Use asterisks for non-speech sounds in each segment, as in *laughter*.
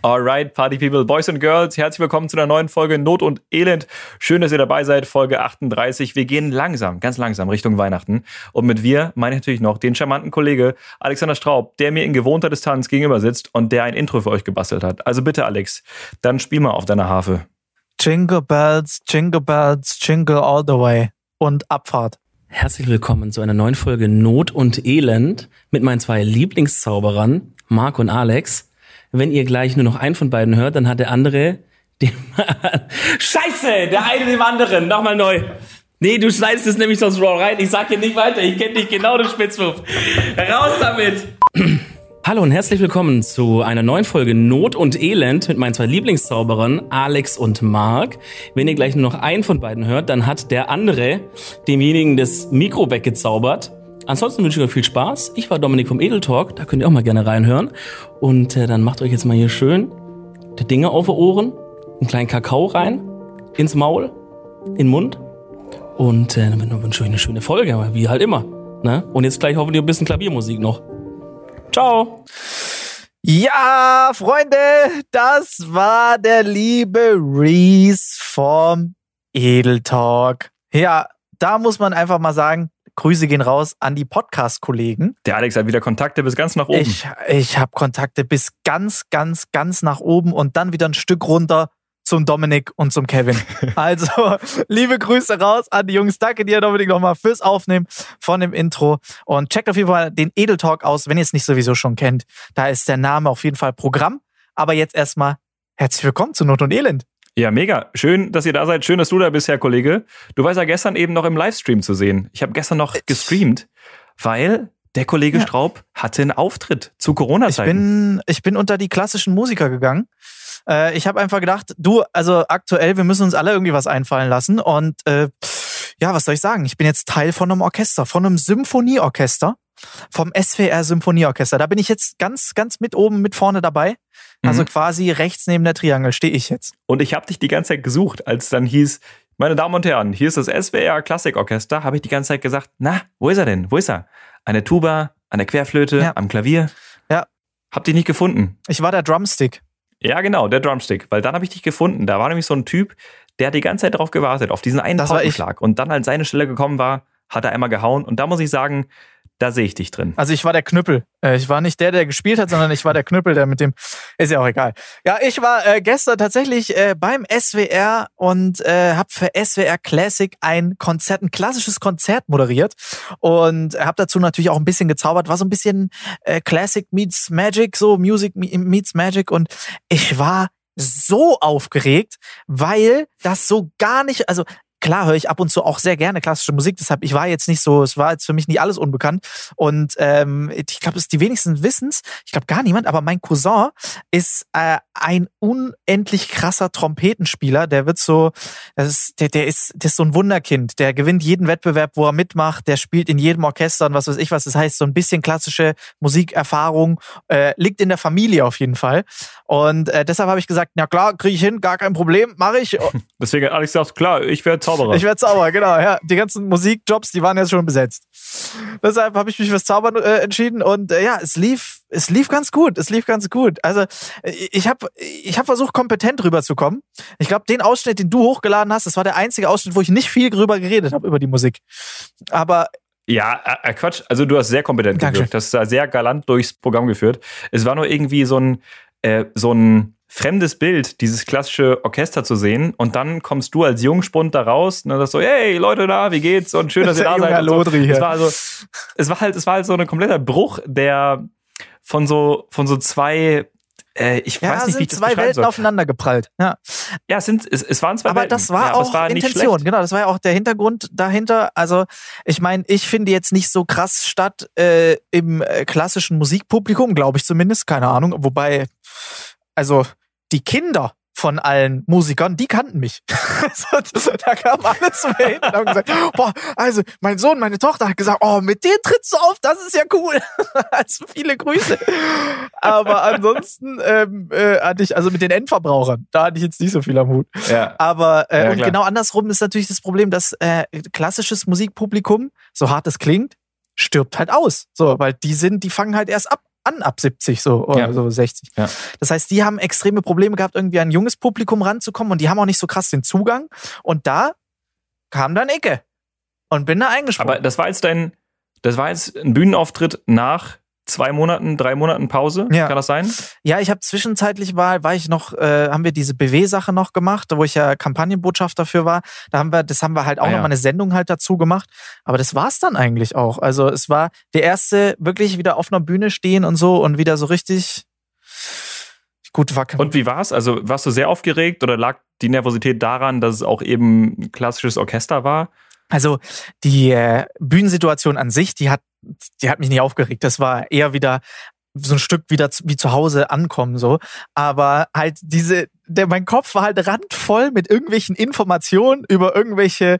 Alright, Party People, Boys and Girls, herzlich willkommen zu einer neuen Folge Not und Elend. Schön, dass ihr dabei seid, Folge 38. Wir gehen langsam, ganz langsam Richtung Weihnachten. Und mit wir meine ich natürlich noch den charmanten Kollege Alexander Straub, der mir in gewohnter Distanz gegenüber sitzt und der ein Intro für euch gebastelt hat. Also bitte, Alex, dann spiel mal auf deiner Harfe. Jingle Bells, Jingle Bells, Jingle All the Way und Abfahrt. Herzlich willkommen zu einer neuen Folge Not und Elend mit meinen zwei Lieblingszauberern, Marc und Alex wenn ihr gleich nur noch einen von beiden hört, dann hat der andere dem Scheiße, der eine dem anderen. Nochmal neu. Nee, du schneidest es nämlich sonst raw rein. Ich sag dir nicht weiter. Ich kenne dich genau, du Spitzwurf. Raus damit! *clears throat* Hallo und herzlich willkommen zu einer neuen Folge Not und Elend mit meinen zwei Lieblingszauberern, Alex und Marc. Wenn ihr gleich nur noch einen von beiden hört, dann hat der andere demjenigen das Mikro weggezaubert. Ansonsten wünsche ich euch viel Spaß. Ich war Dominik vom Edel Talk, da könnt ihr auch mal gerne reinhören. Und äh, dann macht euch jetzt mal hier schön die Dinge auf die Ohren, einen kleinen Kakao rein, ins Maul, in den Mund. Und äh, dann wünsche ich euch eine schöne Folge, wie halt immer. Ne? Und jetzt gleich hoffentlich ein bisschen Klaviermusik noch. Ciao! Ja, Freunde, das war der liebe Reese vom Edel Talk. Ja, da muss man einfach mal sagen, Grüße gehen raus an die Podcast-Kollegen. Der Alex hat wieder Kontakte bis ganz nach oben. Ich, ich habe Kontakte bis ganz, ganz, ganz nach oben und dann wieder ein Stück runter zum Dominik und zum Kevin. *laughs* Also, liebe Grüße raus an die Jungs. Danke dir, Dominik, nochmal fürs Aufnehmen von dem Intro. Und checkt auf jeden Fall den Edel Talk aus, wenn ihr es nicht sowieso schon kennt. Da ist der Name auf jeden Fall Programm. Aber jetzt erstmal herzlich willkommen zu Not und Elend. Ja, mega. Schön, dass ihr da seid. Schön, dass du da bist, Herr Kollege. Du warst ja gestern eben noch im Livestream zu sehen. Ich habe gestern noch gestreamt, weil der Kollege ja. Straub hatte einen Auftritt zu Corona-Zeiten. Ich bin, ich bin unter die klassischen Musiker gegangen. Äh, ich habe einfach gedacht, du, also aktuell, wir müssen uns alle irgendwie was einfallen lassen. Und äh, ja, was soll ich sagen? Ich bin jetzt Teil von einem Orchester, von einem Symphonieorchester vom SWR Symphonieorchester. Da bin ich jetzt ganz, ganz mit oben, mit vorne dabei. Also mhm. quasi rechts neben der Triangel stehe ich jetzt. Und ich habe dich die ganze Zeit gesucht, als dann hieß, meine Damen und Herren, hier ist das SWR Klassikorchester, habe ich die ganze Zeit gesagt, na, wo ist er denn? Wo ist er? An der Tuba, an der Querflöte, ja. am Klavier? Ja. Hab dich nicht gefunden. Ich war der Drumstick. Ja, genau, der Drumstick, weil dann habe ich dich gefunden. Da war nämlich so ein Typ, der hat die ganze Zeit darauf gewartet, auf diesen einen Paukenschlag. Und dann, als seine Stelle gekommen war, hat er einmal gehauen. Und da muss ich sagen, da sehe ich dich drin. Also ich war der Knüppel. Äh, ich war nicht der, der gespielt hat, sondern ich war der Knüppel, der mit dem. Ist ja auch egal. Ja, ich war äh, gestern tatsächlich äh, beim SWR und äh, habe für SWR Classic ein Konzert, ein klassisches Konzert moderiert und habe dazu natürlich auch ein bisschen gezaubert. War so ein bisschen äh, Classic meets Magic, so Music meets Magic und ich war so aufgeregt, weil das so gar nicht, also klar höre ich ab und zu auch sehr gerne klassische Musik. Deshalb, ich war jetzt nicht so, es war jetzt für mich nicht alles unbekannt. Und ähm, ich glaube, es ist die wenigsten wissens, ich glaube gar niemand, aber mein Cousin ist äh, ein unendlich krasser Trompetenspieler. Der wird so, das ist, der, der ist, der ist so ein Wunderkind. Der gewinnt jeden Wettbewerb, wo er mitmacht. Der spielt in jedem Orchester und was weiß ich was. Das heißt, so ein bisschen klassische Musikerfahrung äh, liegt in der Familie auf jeden Fall. Und äh, deshalb habe ich gesagt, na klar, kriege ich hin, gar kein Problem, mache ich. *laughs* Deswegen Alex gesagt, klar, ich werde Zauberer. Ich werde Zauberer, genau. Ja, die ganzen Musikjobs, die waren jetzt schon besetzt. Deshalb habe ich mich fürs Zaubern äh, entschieden und äh, ja, es lief, es lief ganz gut. Es lief ganz gut. Also äh, ich habe, ich habe versucht, kompetent rüberzukommen. Ich glaube, den Ausschnitt, den du hochgeladen hast, das war der einzige Ausschnitt, wo ich nicht viel drüber geredet habe über die Musik. Aber ja, äh, äh Quatsch. Also du hast sehr kompetent gewirkt. Das ist sehr galant durchs Programm geführt. Es war nur irgendwie so ein, äh, so ein fremdes Bild, dieses klassische Orchester zu sehen. Und dann kommst du als Jungspund da raus und dann sagst so, hey Leute da, wie geht's? Und schön, *laughs* dass ihr da seid. So. Es war also, es war halt, es war halt so ein kompletter Bruch, der von so, von so zwei äh, ich ja, weiß nicht, wie ich das zwei Welten soll. aufeinander geprallt. Ja, ja es, sind, es, es waren zwei aber Welten. Das war ja, auch war Intention, genau. Das war ja auch der Hintergrund dahinter. Also, ich meine, ich finde jetzt nicht so krass statt äh, im äh, klassischen Musikpublikum, glaube ich zumindest. Keine Ahnung. Wobei, also die Kinder von allen Musikern, die kannten mich. *laughs* da kamen alle zu mir hin und haben gesagt, boah, also mein Sohn, meine Tochter hat gesagt, oh, mit dir trittst du auf, das ist ja cool. *laughs* also viele Grüße. Aber ansonsten ähm, äh, hatte ich, also mit den Endverbrauchern, da hatte ich jetzt nicht so viel am Hut. Ja. Aber äh, ja, und genau andersrum ist natürlich das Problem, dass äh, klassisches Musikpublikum, so hart es klingt, stirbt halt aus. So, weil die sind, die fangen halt erst ab an ab 70 so oder Ja. so 60. Ja. Das heißt, die haben extreme Probleme gehabt, irgendwie an ein junges Publikum ranzukommen und die haben auch nicht so krass den Zugang. Und da kam dann Icke und bin da eingesprungen. Aber das war jetzt dein, das war jetzt ein Bühnenauftritt nach zwei Monaten, drei Monaten Pause. Ja. Kann das sein? Ja, ich habe zwischenzeitlich war, war ich noch, äh, haben wir diese BW-Sache noch gemacht, wo ich ja Kampagnenbotschafter dafür war. Da haben wir, das haben wir halt auch Ah, ja. mal eine Sendung halt dazu gemacht. Aber das war's dann eigentlich auch. Also es war der erste wirklich wieder auf einer Bühne stehen und so und wieder so richtig gut wacker. Und wie war's? Also warst du sehr aufgeregt oder lag die Nervosität daran, dass es auch eben ein klassisches Orchester war? Also die äh, Bühnensituation an sich, die hat, die hat mich nicht aufgeregt. Das war eher wieder so ein Stück wieder wie zu Hause ankommen so. Aber halt diese, der, mein Kopf war halt randvoll mit irgendwelchen Informationen über irgendwelche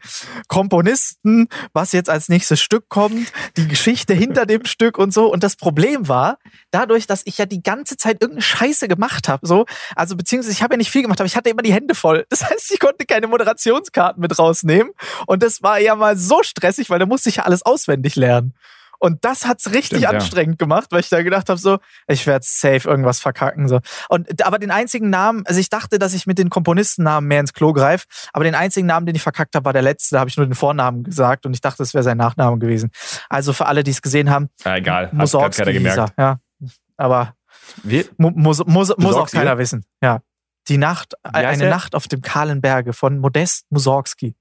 Komponisten, was jetzt als nächstes Stück kommt, die Geschichte hinter dem Stück und so. Und das Problem war, dadurch, dass ich ja die ganze Zeit irgendeine Scheiße gemacht habe, so, also beziehungsweise ich habe ja nicht viel gemacht, aber ich hatte immer die Hände voll. Das heißt, ich konnte keine Moderationskarten mit rausnehmen. Und das war ja mal so stressig, weil da musste ich ja alles auswendig lernen. Und das hat's richtig Stimmt, ja. anstrengend gemacht, weil ich da gedacht habe, so, ich werde safe irgendwas verkacken. So. Und aber den einzigen Namen, also ich dachte, dass ich mit den Komponistennamen mehr ins Klo greife, aber den einzigen Namen, den ich verkackt habe, war der letzte. Da habe ich nur den Vornamen gesagt und ich dachte, es wäre sein Nachname gewesen. Also für alle, die es gesehen haben, Ja, egal. Hat Mussorgsky keiner gemerkt. er, ja. Aber Wie? mu muss, muss, muss auch keiner wissen. Ja. Die Nacht, eine der? Nacht auf dem kahlen Berge von Modest Mussorgsky.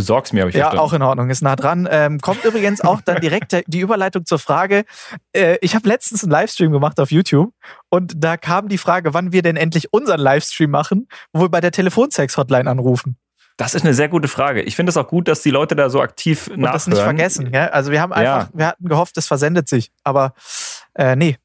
Besorg's mir, habe ich Ja, verstanden. auch in Ordnung, ist nah dran. Ähm, kommt übrigens auch dann direkt die Überleitung zur Frage. Äh, ich habe letztens einen Livestream gemacht auf YouTube und da kam die Frage, wann wir denn endlich unseren Livestream machen, wo wir bei der Telefonsex-Hotline anrufen. Das ist eine sehr gute Frage. Ich finde es auch gut, dass die Leute da so aktiv Und nachhören. das nicht vergessen. Gell? Also wir haben Ja. einfach, wir hatten gehofft, es versendet sich. Aber äh, nee.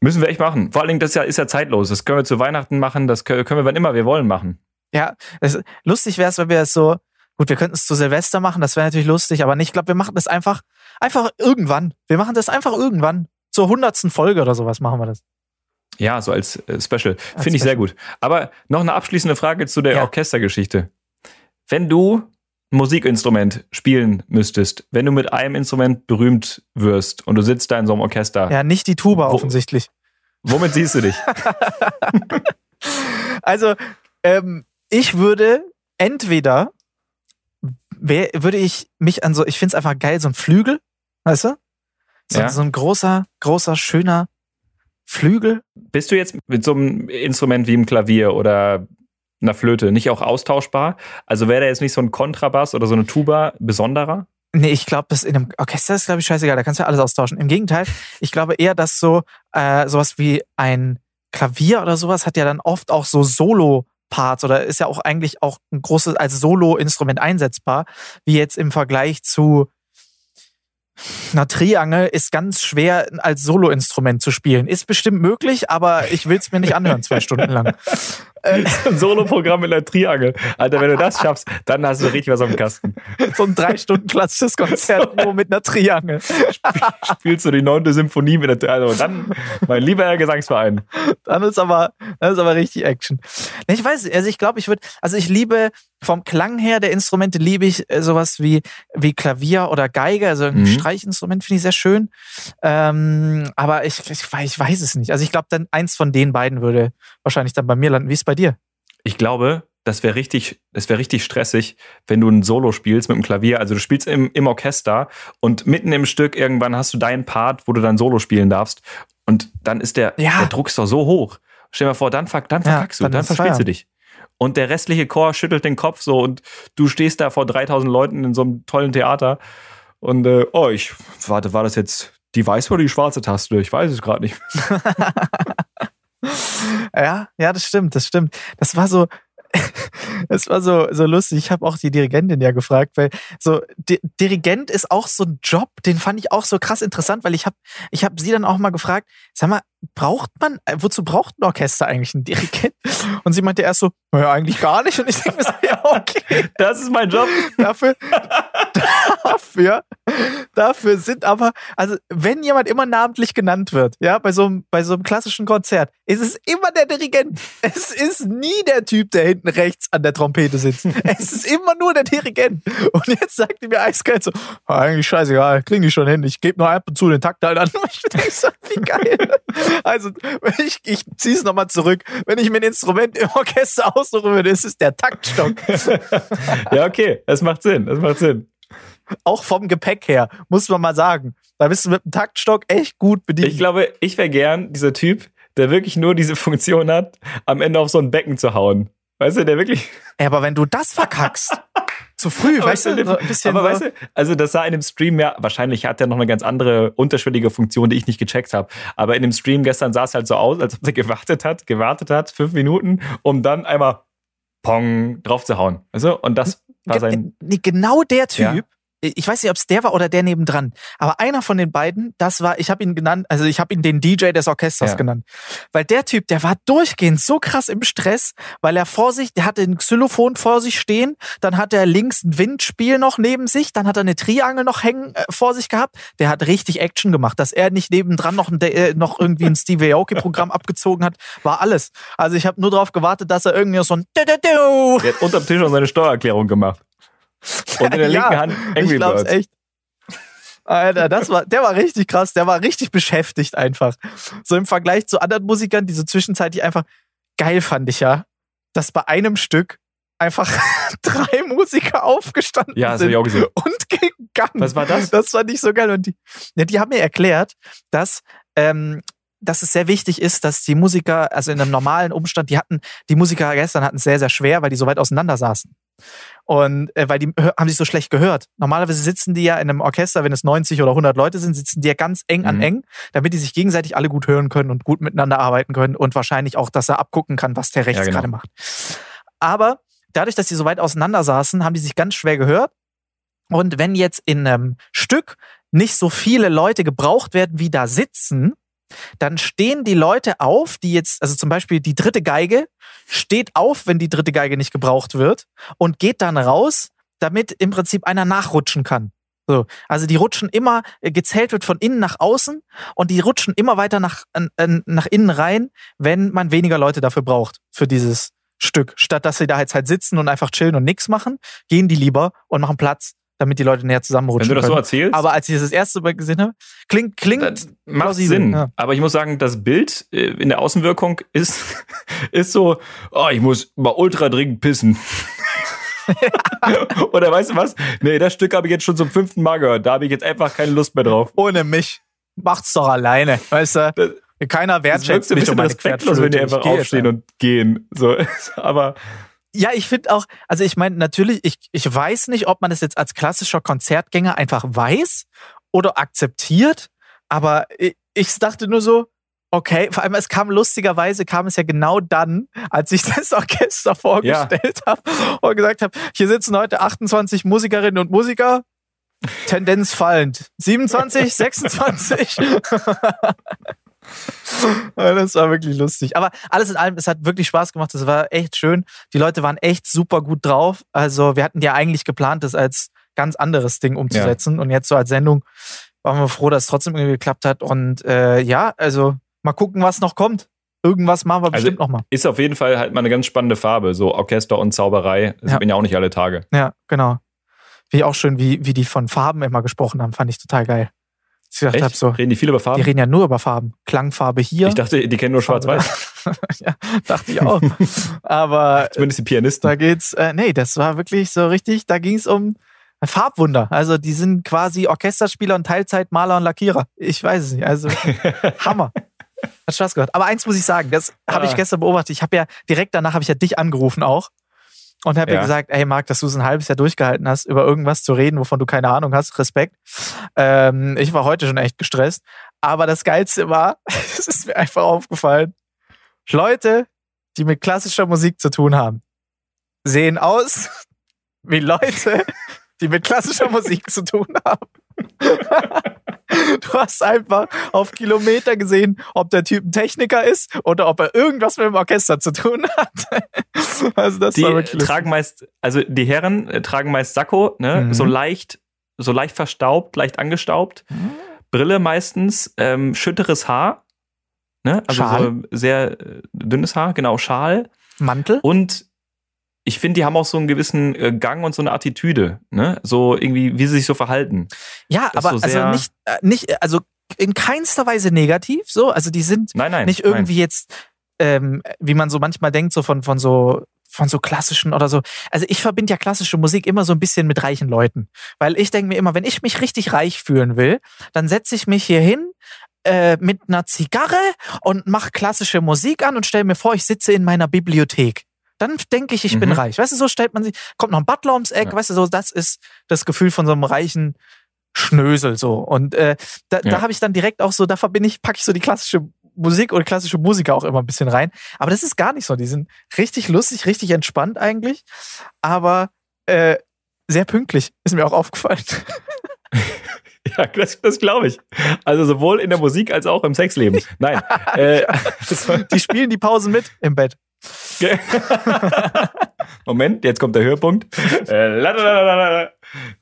Müssen wir echt machen. Vor allen Dingen, das ist ja, ist ja zeitlos. Das können wir zu Weihnachten machen, das können wir wann immer wir wollen machen. Ja, es, lustig wäre es, wenn wir es so, gut, wir könnten es zu Silvester machen, das wäre natürlich lustig, aber nicht, ich glaube, wir machen das einfach, einfach irgendwann. Wir machen das einfach irgendwann. Zur hundertsten Folge oder sowas machen wir das. Ja, so als äh, Special. Finde ich sehr gut. Aber noch eine abschließende Frage zu der Ja. Orchestergeschichte. Wenn du ein Musikinstrument spielen müsstest, wenn du mit einem Instrument berühmt wirst und du sitzt da in so einem Orchester, Ja, nicht die Tuba Wo- offensichtlich. womit siehst du dich? *laughs* Also, ähm, ich würde entweder, wär, würde ich mich an so, ich finde es einfach geil, so ein Flügel, weißt du? So, Ja. so ein großer, großer, schöner Flügel. Bist du jetzt mit so einem Instrument wie einem Klavier oder einer Flöte nicht auch austauschbar? Also wäre da jetzt nicht so ein Kontrabass oder so eine Tuba besonderer? Nee, ich glaube, das in einem Orchester ist, glaube ich, scheißegal, da kannst du ja alles austauschen. Im Gegenteil, ich glaube eher, dass so äh, sowas wie ein Klavier oder sowas hat ja dann oft auch so Solo-Parts oder ist ja auch eigentlich auch ein großes als Solo-Instrument einsetzbar, wie jetzt im Vergleich zu einer Triangel ist ganz schwer als Solo-Instrument zu spielen. Ist bestimmt möglich, aber ich will es mir nicht anhören, zwei Stunden lang. *laughs* Äh, *laughs* Ein Soloprogramm mit einer Triangel. Alter, wenn du das schaffst, dann hast du richtig was auf dem Kasten. so ein drei Stunden klassisches *laughs* Konzert nur mit einer Triangel. Spielst du die neunte Symphonie mit der Triangel. Also dann, mein lieber Herr Gesangsverein. Dann ist aber, dann ist aber richtig Action. Ich weiß, also ich glaube, ich würde, also ich liebe vom Klang her der Instrumente liebe ich äh, sowas wie wie Klavier oder Geige, also ein Mhm. Streichinstrument finde ich sehr schön. Ähm, aber ich, ich, weiß, ich weiß es nicht. Also ich glaube, dann eins von den beiden würde wahrscheinlich dann bei mir landen. Wie ist es bei dir? Ich glaube, das wäre richtig, das wäre richtig stressig, wenn du ein Solo spielst mit dem Klavier. Also du spielst im, im Orchester und mitten im Stück irgendwann hast du deinen Part, wo du dann Solo spielen darfst. Und dann ist der, Ja. der Druck ist doch so hoch. Stell dir mal vor, dann, fuck, dann Ja, verkackst du, dann verspielst du dich. Und der restliche Chor schüttelt den Kopf so und du stehst da vor 3000 Leuten in so einem tollen Theater und, äh, oh, ich, warte, war das jetzt die weiße oder die schwarze Taste? Ich weiß es gerade nicht. *laughs* *laughs* Ja, ja, das stimmt, das stimmt. Das war so, *laughs* das war so, so lustig. Ich habe auch die Dirigentin ja gefragt, weil so Di Dirigent ist auch so ein Job, den fand ich auch so krass interessant, weil ich habe ich hab sie dann auch mal gefragt, sag mal, braucht man, äh, wozu braucht ein Orchester eigentlich einen Dirigent? Und sie meinte erst so, naja, eigentlich gar nicht. Und ich denke mir so, ja, okay. Das ist mein Job. Dafür, dafür, dafür sind aber, also wenn jemand immer namentlich genannt wird, ja, bei so, einem, bei so einem klassischen Konzert, ist es immer der Dirigent. Es ist nie der Typ, der hinten rechts an der Trompete sitzt. Es ist immer nur der Dirigent. Und jetzt sagt die mir eiskalt so, ah, eigentlich scheißegal, kriegen die schon hin. Ich gebe nur ab und zu den Takt halt an. Und *laughs* ich denke so, wie geil. Also, ich, ich ziehe es nochmal zurück. Wenn ich mir ein Instrument im Orchester aussuchen würde, ist es der Taktstock. *laughs* ja, okay, das macht Sinn, das macht Sinn. Auch vom Gepäck her, muss man mal sagen. Da bist du mit dem Taktstock echt gut bedient. Ich glaube, ich wäre gern dieser Typ, der wirklich nur diese Funktion hat, am Ende auf so ein Becken zu hauen. Weißt du, der wirklich. Ja, aber wenn du das verkackst, *laughs* zu früh, aber weißt du, so ein bisschen. Aber weißt du, also das sah in dem Stream ja, wahrscheinlich hat er noch eine ganz andere unterschwellige Funktion, die ich nicht gecheckt habe. Aber in dem Stream gestern sah es halt so aus, als ob er gewartet hat, gewartet hat, fünf Minuten, um dann einmal Pong drauf zu hauen. Also, und das war sein. Nee, genau der Typ. Ja ich weiß nicht, ob es der war oder der nebendran, aber einer von den beiden, das war, ich habe ihn genannt, also ich habe ihn den DJ des Orchesters ja. genannt, weil der Typ, der war durchgehend so krass im Stress, weil er vor sich, der hatte ein Xylophon vor sich stehen, dann hat er links ein Windspiel noch neben sich, dann hat er eine Triangel noch hängen äh, vor sich gehabt, der hat richtig Action gemacht, dass er nicht nebendran noch, ein, äh, noch irgendwie ein Steve Aoki Programm *laughs* abgezogen hat, war alles. Also ich habe nur darauf gewartet, dass er irgendwie so ein Der hat unterm Tisch noch seine Steuererklärung gemacht. Und in der *laughs* linken Hand Angry ich glaub's Birds. echt. Alter, das war, der war richtig krass, der war richtig beschäftigt einfach. So im Vergleich zu anderen Musikern, die so zwischenzeitlich einfach geil fand ich ja, dass bei einem Stück einfach *laughs* drei Musiker aufgestanden ja, sind ich auch gesehen. und gegangen. Was war das? Das fand ich so geil. Und die, ja, die haben mir erklärt, dass ähm, dass es sehr wichtig ist, dass die Musiker, also in einem normalen Umstand, die hatten, die Musiker gestern hatten es sehr, sehr schwer, weil die so weit auseinander saßen. Und äh, weil die haben sich so schlecht gehört. Normalerweise sitzen die ja in einem Orchester, wenn es 90 oder 100 Leute sind, sitzen die ja ganz eng an mhm. eng, damit die sich gegenseitig alle gut hören können und gut miteinander arbeiten können und wahrscheinlich auch, dass er abgucken kann, was der rechts ja, genau. gerade macht. Aber dadurch, dass die so weit auseinander saßen, haben die sich ganz schwer gehört. Und wenn jetzt in einem Stück nicht so viele Leute gebraucht werden, wie da sitzen, dann stehen die Leute auf, die jetzt, also zum Beispiel die dritte Geige steht auf, wenn die dritte Geige nicht gebraucht wird und geht dann raus, damit im Prinzip einer nachrutschen kann. So, also die rutschen immer, äh, gezählt wird von innen nach außen und die rutschen immer weiter nach, äh, nach innen rein, wenn man weniger Leute dafür braucht, für dieses Stück. Statt dass sie da jetzt halt sitzen und einfach chillen und nichts machen, gehen die lieber und machen Platz damit die Leute näher zusammenrutschen. Wenn du das können. so erzählst. Aber als ich das, das erste Mal gesehen habe, klingt, klingt. Das macht plausibel. Sinn. Ja. Aber ich muss sagen, das Bild äh, in der Außenwirkung ist, *laughs* ist so, oh, ich muss mal ultra dringend pissen. *laughs* Oder weißt du was? Nee, das Stück habe ich jetzt schon zum fünften Mal gehört. Da habe ich jetzt einfach keine Lust mehr drauf. Ohne mich. Macht's doch alleine. Weißt du? Das, Keiner wertschätzt mich um meine respektlos, wenn die einfach aufstehen und gehen. So, *laughs* aber ja, ich finde auch, also ich meine, natürlich, ich, ich weiß nicht, ob man das jetzt als klassischer Konzertgänger einfach weiß oder akzeptiert, aber ich, ich dachte nur so, okay, vor allem es kam lustigerweise, kam es ja genau dann, als ich *laughs* das Orchester vorgestellt ja. habe und gesagt habe, hier sitzen heute 28 Musikerinnen und Musiker, Tendenz fallend. 27, 26. *laughs* *laughs* das war wirklich lustig. Aber alles in allem, es hat wirklich Spaß gemacht. Es war echt schön. Die Leute waren echt super gut drauf. Also, wir hatten ja eigentlich geplant, das als ganz anderes Ding umzusetzen. Ja. Und jetzt so als Sendung waren wir froh, dass es trotzdem irgendwie geklappt hat. Und äh, ja, also mal gucken, was noch kommt. Irgendwas machen wir also bestimmt nochmal. Ist auf jeden Fall halt mal eine ganz spannende Farbe, so Orchester und Zauberei. Das ja. bin ja auch nicht alle Tage. Ja, genau. Wie auch schön, wie, wie die von Farben immer gesprochen haben, fand ich total geil. Ich gedacht hab, so, reden die viel über Farben? Die reden ja nur über Farben. Klangfarbe hier. Ich dachte, die kennen nur Schwarz-Weiß. *laughs* ja, dachte ich auch. Aber. *laughs* Zumindest die Pianisten. Da geht's, äh, nee, das war wirklich so richtig, da ging es um Farbwunder. Also die sind quasi Orchesterspieler und Teilzeitmaler und Lackierer. Ich weiß es nicht. Also *laughs* Hammer. Hat Spaß gehört. Aber eins muss ich sagen, das habe ich ah. gestern beobachtet. Ich habe ja direkt danach habe ich ja dich angerufen auch und habe ja. mir gesagt, hey Marc, dass du es ein halbes Jahr durchgehalten hast, über irgendwas zu reden, wovon du keine Ahnung hast. Respekt. Ähm, ich war heute schon echt gestresst. Aber das Geilste war, *laughs* es ist mir einfach aufgefallen, Leute, die mit klassischer Musik zu tun haben, sehen aus *laughs* wie Leute, die mit klassischer Musik zu tun haben. *laughs* Du hast einfach auf Kilometer gesehen, ob der Typ ein Techniker ist oder ob er irgendwas mit dem Orchester zu tun hat. *laughs* Also das die war wirklich tragen meist, also die Herren äh, tragen meist Sakko, ne? Mhm. so leicht, so leicht verstaubt, leicht angestaubt. Mhm. Brille meistens, ähm, schütteres Haar, ne? also Schal. so sehr äh, dünnes Haar, genau, Schal. Mantel. Und ich finde, die haben auch so einen gewissen äh, Gang und so eine Attitüde, ne? So irgendwie, wie sie sich so verhalten. Ja, das aber so also nicht, äh, nicht, also in keinster Weise negativ, so. Also die sind nein, nein, nicht irgendwie nein. jetzt, ähm, wie man so manchmal denkt, so von, von so von so klassischen oder so. Also ich verbinde ja klassische Musik immer so ein bisschen mit reichen Leuten. Weil ich denke mir immer, wenn ich mich richtig reich fühlen will, dann setze ich mich hier hin äh, mit einer Zigarre und mache klassische Musik an und stelle mir vor, ich sitze in meiner Bibliothek dann denke ich, ich mhm. bin reich. Weißt du, so stellt man sich, kommt noch ein Butler ums Eck, ja. weißt du, so, das ist das Gefühl von so einem reichen Schnösel, so. Und äh, da, ja. da habe ich dann direkt auch so, da verbinde ich, packe ich so die klassische Musik oder klassische Musiker auch immer ein bisschen rein. Aber das ist gar nicht so. Die sind richtig lustig, richtig entspannt eigentlich, aber äh, sehr pünktlich, ist mir auch aufgefallen. *laughs* Ja, das, das glaube ich. Also sowohl in der Musik als auch im Sexleben. Nein. *laughs* äh, *laughs* die spielen die Pausen mit im Bett. *laughs* Moment, jetzt kommt der Höhepunkt. Äh,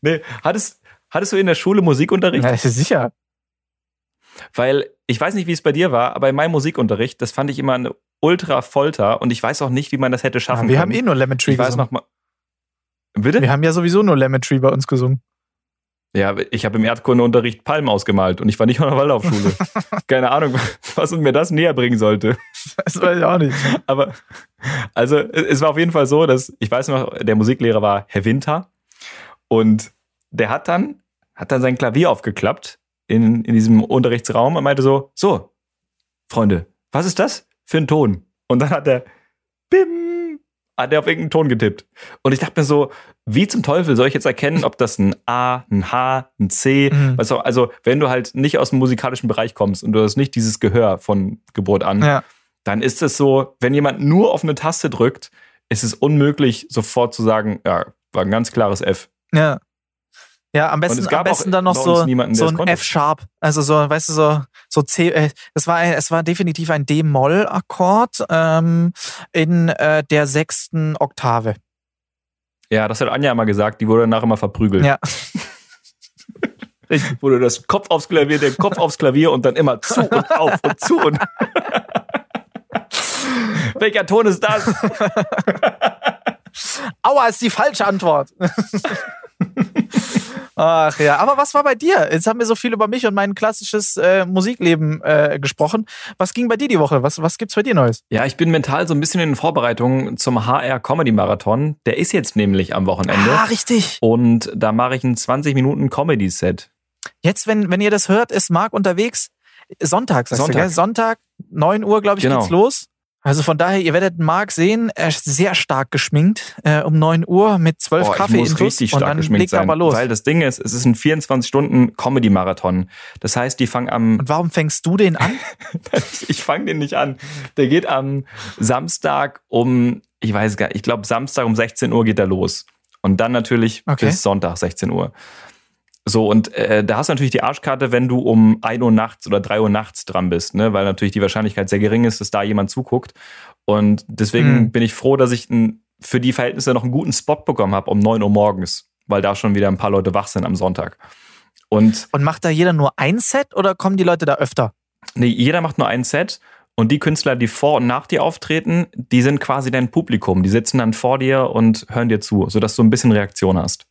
nee, hattest, hattest du in der Schule Musikunterricht? Ja, sicher. Weil ich weiß nicht, wie es bei dir war, aber in meinem Musikunterricht, das fand ich immer eine ultra Folter und ich weiß auch nicht, wie man das hätte schaffen ja, wir können. Wir haben eh nur Lemon Tree ich gesungen. Weiß noch mal, Bitte? Wir haben ja sowieso nur Lemon Tree bei uns gesungen. Ja, ich habe im Erdkundeunterricht Palmen ausgemalt und ich war nicht auf der Waldorfschule. *laughs* Keine Ahnung, was mir das näher bringen sollte. Das weiß ich auch nicht. Aber, also, es war auf jeden Fall so, dass, ich weiß noch, der Musiklehrer war Herr Winter und der hat dann, hat dann sein Klavier aufgeklappt in, in diesem Unterrichtsraum und meinte so, so, Freunde, was ist das für ein Ton? Und dann hat er, bim, hat er auf irgendeinen Ton getippt. Und ich dachte mir so, wie zum Teufel soll ich jetzt erkennen, ob das ein A, ein H, ein C, mhm. weißt du, also wenn du halt nicht aus dem musikalischen Bereich kommst und du hast nicht dieses Gehör von Geburt an, ja. dann ist es so, wenn jemand nur auf eine Taste drückt, ist es unmöglich, sofort zu sagen, ja, war ein ganz klares F. Ja. Ja, am besten, am besten dann noch so, niemanden, so ein F-Sharp. Also so, weißt du, so, so C, äh, es war, es war definitiv ein D-Moll-Akkord ähm, in äh, der sechsten Oktave. Ja, das hat Anja immer gesagt, die wurde danach immer verprügelt. Ja. *laughs* Ich wurde das Kopf aufs Klavier, der Kopf aufs Klavier und dann immer zu und auf und zu und. *laughs* Welcher Ton ist das? *laughs* Aua, ist die falsche Antwort. Ach ja, aber was war bei dir? Jetzt haben wir so viel über mich und mein klassisches äh, Musikleben äh, gesprochen. Was ging bei dir die Woche? Was, was gibt's bei dir Neues? Ja, ich bin mental so ein bisschen in Vorbereitung zum HR Comedy Marathon. Der ist jetzt nämlich am Wochenende. Ah, richtig. Und da mache ich ein 20 Minuten Comedy Set. Jetzt, wenn, wenn ihr das hört, ist Marc unterwegs. Sonntag, sagst Sonntag. du, gell? Sonntag, 9 Uhr, glaube ich, genau. geht's los. Also von daher, ihr werdet Marc sehen, er ist sehr stark geschminkt äh, um 9 Uhr mit 12 oh, Kaffee in richtig stark und dann geschminkt legt sein, aber los. Weil das Ding ist, es ist ein 24-Stunden-Comedy-Marathon. Das heißt, die fangen am... Und warum fängst du den an? *laughs* ich fange den nicht an. Der geht am Samstag um, ich weiß gar nicht, ich glaube Samstag um 16 Uhr geht er los. Und dann natürlich okay. bis Sonntag 16 Uhr. So, und äh, da hast du natürlich die Arschkarte, wenn du um 1 Uhr nachts oder 3 Uhr nachts dran bist, ne? weil natürlich die Wahrscheinlichkeit sehr gering ist, dass da jemand zuguckt. Und deswegen mhm. bin ich froh, dass ich n, für die Verhältnisse noch einen guten Spot bekommen habe um 9 Uhr morgens, weil da schon wieder ein paar Leute wach sind am Sonntag. Und, und macht da jeder nur ein Set oder kommen die Leute da öfter? Nee, jeder macht nur ein Set. Und die Künstler, die vor und nach dir auftreten, die sind quasi dein Publikum. Die sitzen dann vor dir und hören dir zu, sodass du ein bisschen Reaktion hast.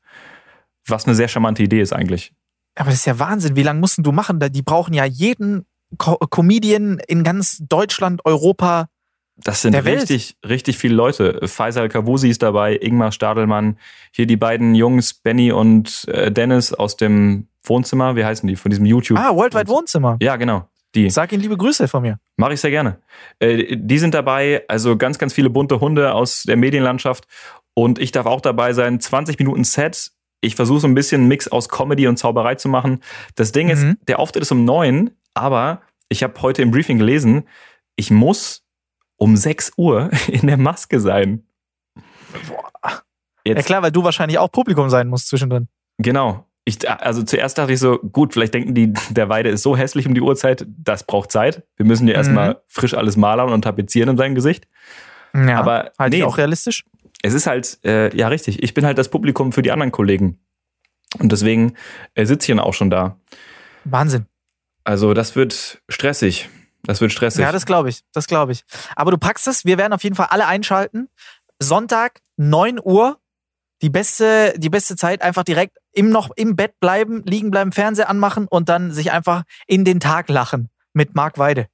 Was eine sehr charmante Idee ist eigentlich. Aber das ist ja Wahnsinn. Wie lange mussten du machen? Die brauchen ja jeden Co Comedian in ganz Deutschland, Europa. Das sind richtig, richtig viele Leute. Faisal Kavusi ist dabei, Ingmar Stadelmann, hier die beiden Jungs, Benny und äh, Dennis aus dem Wohnzimmer. Wie heißen die? Von diesem YouTube. Ah, Worldwide Wohnzimmer. Ja, genau. Die. Sag ihnen liebe Grüße von mir. Mache ich sehr gerne. Äh, die sind dabei, also ganz, ganz viele bunte Hunde aus der Medienlandschaft. Und ich darf auch dabei sein. 20 Minuten Set ich versuche so ein bisschen einen Mix aus Comedy und Zauberei zu machen. Das Ding mhm. ist, der Auftritt ist um neun, aber ich habe heute im Briefing gelesen, ich muss um 6 Uhr *laughs* in der Maske sein. Boah. Jetzt, ja klar, weil du wahrscheinlich auch Publikum sein musst zwischendrin. Genau. ich, also zuerst dachte ich so, gut, vielleicht denken die, der Weide ist so hässlich um die Uhrzeit, das braucht Zeit. Wir müssen ja erstmal mhm. frisch alles malern und tapezieren in seinem Gesicht. Ja, aber halt nee, auch realistisch. Es ist halt, äh, ja richtig, ich bin halt das Publikum für die anderen Kollegen. Und deswegen äh, sitze ich dann auch schon da. Wahnsinn. Also das wird stressig. Das wird stressig. Ja, das glaube ich. Das glaube ich. Aber du packst es. Wir werden auf jeden Fall alle einschalten. Sonntag, 9 Uhr. Die beste, die beste Zeit, einfach direkt im, noch im Bett bleiben, liegen bleiben, Fernseher anmachen und dann sich einfach in den Tag lachen mit Marc Weide.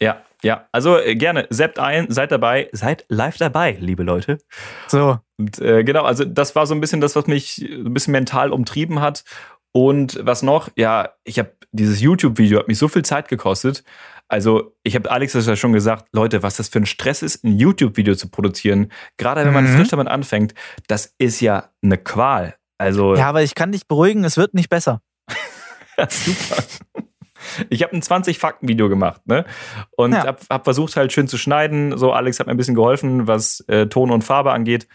Ja, ja. Also äh, gerne, seppt ein, seid dabei, seid live dabei, liebe Leute. So. Und äh, genau, also das war so ein bisschen das, was mich ein bisschen mental umtrieben hat. Und was noch? Ja, ich habe dieses YouTube-Video hat mich so viel Zeit gekostet. Also, ich habe Alex das ja schon gesagt, Leute, was das für ein Stress ist, ein YouTube-Video zu produzieren, gerade wenn man mhm. frisch damit anfängt, das ist ja eine Qual. Also Ja, aber ich kann dich beruhigen, es wird nicht besser. *laughs* Super. Ich habe ein 20-Fakten-Video gemacht, ne? Und ja. habe hab versucht halt schön zu schneiden. So, Alex hat mir ein bisschen geholfen, was äh, Ton und Farbe angeht.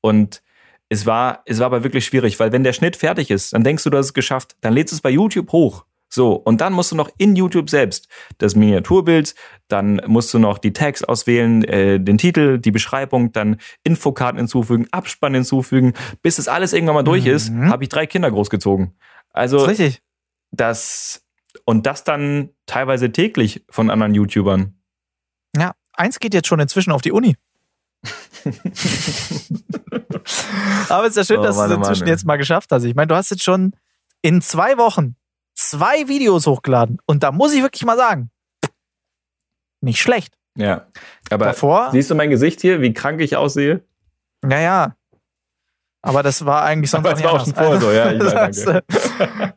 Und es war, es war aber wirklich schwierig, weil wenn der Schnitt fertig ist, dann denkst du, du hast es geschafft. Dann lädst du es bei YouTube hoch. So, und dann musst du noch in YouTube selbst das Miniaturbild, dann musst du noch die Tags auswählen, äh, den Titel, die Beschreibung, dann Infokarten hinzufügen, Abspann hinzufügen. Bis das alles irgendwann mal durch mhm. ist, habe ich drei Kinder großgezogen. Also, das richtig. Das, und das dann teilweise täglich von anderen YouTubern. Ja, eins geht jetzt schon inzwischen auf die Uni. *laughs* Aber es ist ja schön, oh, dass du es inzwischen Mann, jetzt mal geschafft hast. Ich meine, du hast jetzt schon in zwei Wochen zwei Videos hochgeladen. Und da muss ich wirklich mal sagen, nicht schlecht. Ja. Aber Davor, siehst du mein Gesicht hier, wie krank ich aussehe? Naja. Aber das war eigentlich sonst Aber das war auch schon vorher so, ja. Ich weiß, danke.